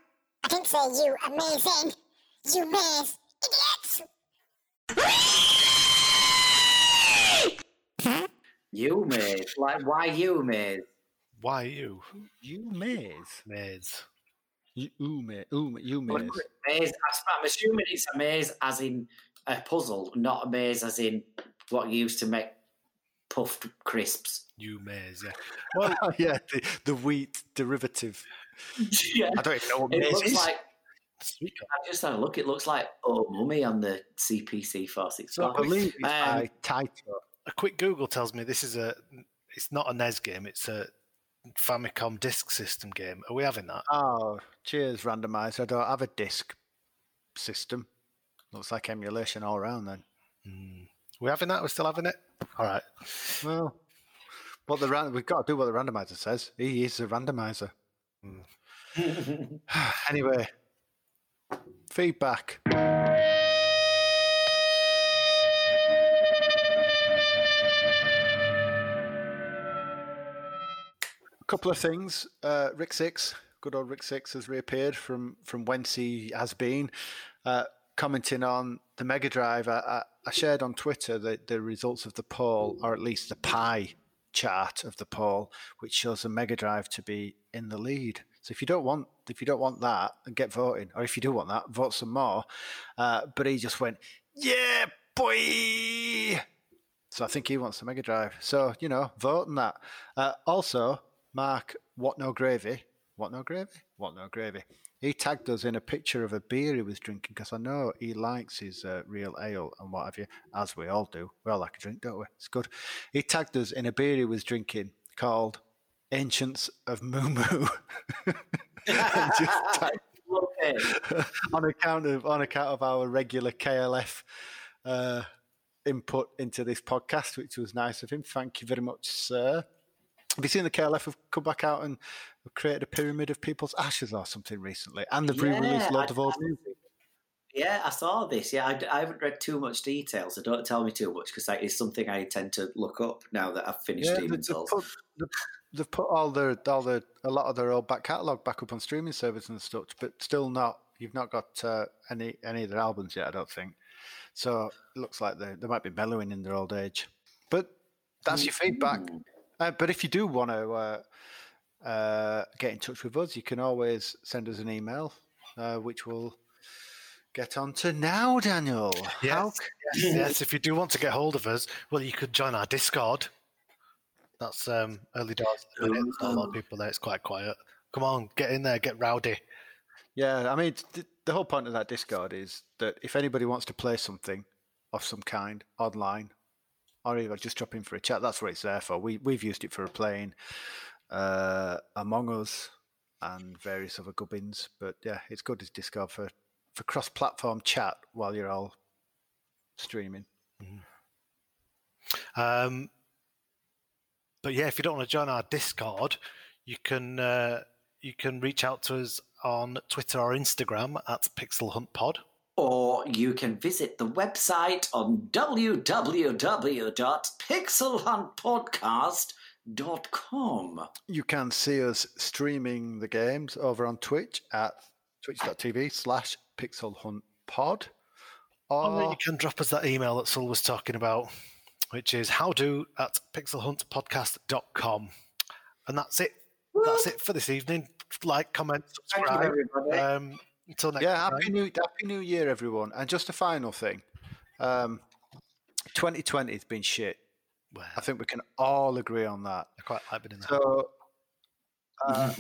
I didn't say you amazing. You maze. Idiots! You maze, like why you maze? Why you You maze. maze? You ooh, maze. Ooh, you Well, maze. maze. I'm assuming it's a maze as in a puzzle, not a maze as in what you used to make puffed crisps. You maze. Yeah. Well, yeah, the, the wheat derivative. yeah. I don't even know what It maze looks is. like speak up. I just had a look. It looks like oh mummy on the CPC four six so I four. believe it's Um, by Taito. a quick Google tells me this is a. It's not a NES game. It's a Famicom Disk System game. Are we having that? Oh, cheers, randomizer. I don't have a disc system. Looks like emulation all around then. Mm. we having that? We're still having it. All right. Well, what the ran- we've got to do what the randomizer says. He is a randomizer. anyway, feedback. A couple of things. Uh, Rick Six, good old Rick Six, has reappeared from from whence he has been, uh, commenting on the Mega Drive. I, I, I shared on Twitter the, the results of the poll, or at least the pie chart of the poll, which shows the Mega Drive to be in the lead. So if you don't want if you don't want that, then get voting, or if you do want that, vote some more. Uh, but he just went, yeah, boy. So I think he wants the Mega Drive. So you know, vote on that. Uh, also, Mark, what no gravy? What no gravy? What no gravy? He tagged us in a picture of a beer he was drinking because I know he likes his uh, real ale and what have you, as we all do. We all like a drink, don't we? It's good. He tagged us in a beer he was drinking called Ancients of Mu Mu. Just Okay. on account of on account of our regular KLF uh, input into this podcast, which was nice of him. Thank you very much, sir. Have you seen the KLF have come back out and created a pyramid of people's ashes or something recently? And they've re-released Yeah, Lord I- of Old music. Yeah, I saw this. Yeah, I, I haven't read too much detail, so don't tell me too much because that is something I intend to look up now that I've finished Yeah, they've, Souls. put, they've, they've put all their all their a lot of their old back catalogue back up on streaming services and stuff, but still not. You've not got uh, any any of their albums yet, I don't think. So it looks like they they might be mellowing in their old age. But that's your feedback. Mm. Uh, but if you do want to uh, uh, get in touch with us, you can always send us an email, uh, which we'll get on to now, Daniel. How Yes, yes. If you do want to get hold of us, well, you could join our Discord. That's um, early doors. at the minute. There's not a lot of people there. It's quite quiet. Come on, get in there, get rowdy. Yeah, I mean, th- the whole point of that Discord is that if anybody wants to play something of some kind online, or even just drop in for a chat, that's what it's there for. We we've used it for playing uh, Among Us and various other gubbins, but yeah, it's good as Discord for for cross-platform chat while you're all streaming. Um, but yeah, if you don't want to join our Discord, you can uh, you can reach out to us on Twitter or Instagram at Pixel Hunt Pod. Or you can visit the website on www.pixelhuntpodcast.com. You can see us streaming the games over on Twitch at twitch.tv slash pixelhuntpod. Or Or you can drop us that email that Sul was talking about, which is howdo at pixelhuntpodcast.com. And that's it. That's it for this evening. Like, comment, subscribe. Um, until next yeah, time. happy new happy new year, everyone. And just a final thing, um, 2020 has been shit. Well, I think we can all agree on that. I quite like being in the So uh,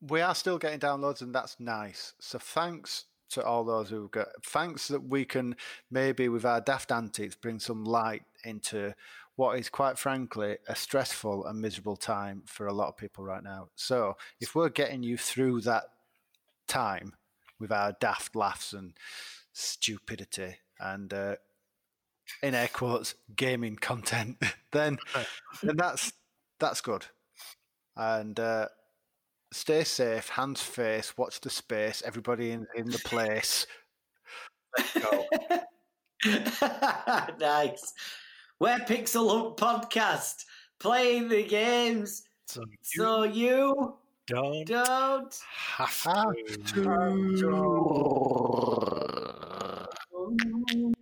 we are still getting downloads, and that's nice. So thanks to all those who got. Thanks that we can maybe with our daft antics bring some light into what is quite frankly a stressful and miserable time for a lot of people right now. So if we're getting you through that time with our daft laughs and stupidity and uh, in air quotes gaming content, then then that's that's good. And uh, stay safe, hands face, watch the space, everybody in, in the place. Let's go. nice. We're Pixel Hunt Podcast, playing the games So you so you don't don't have Have to. to. Oh.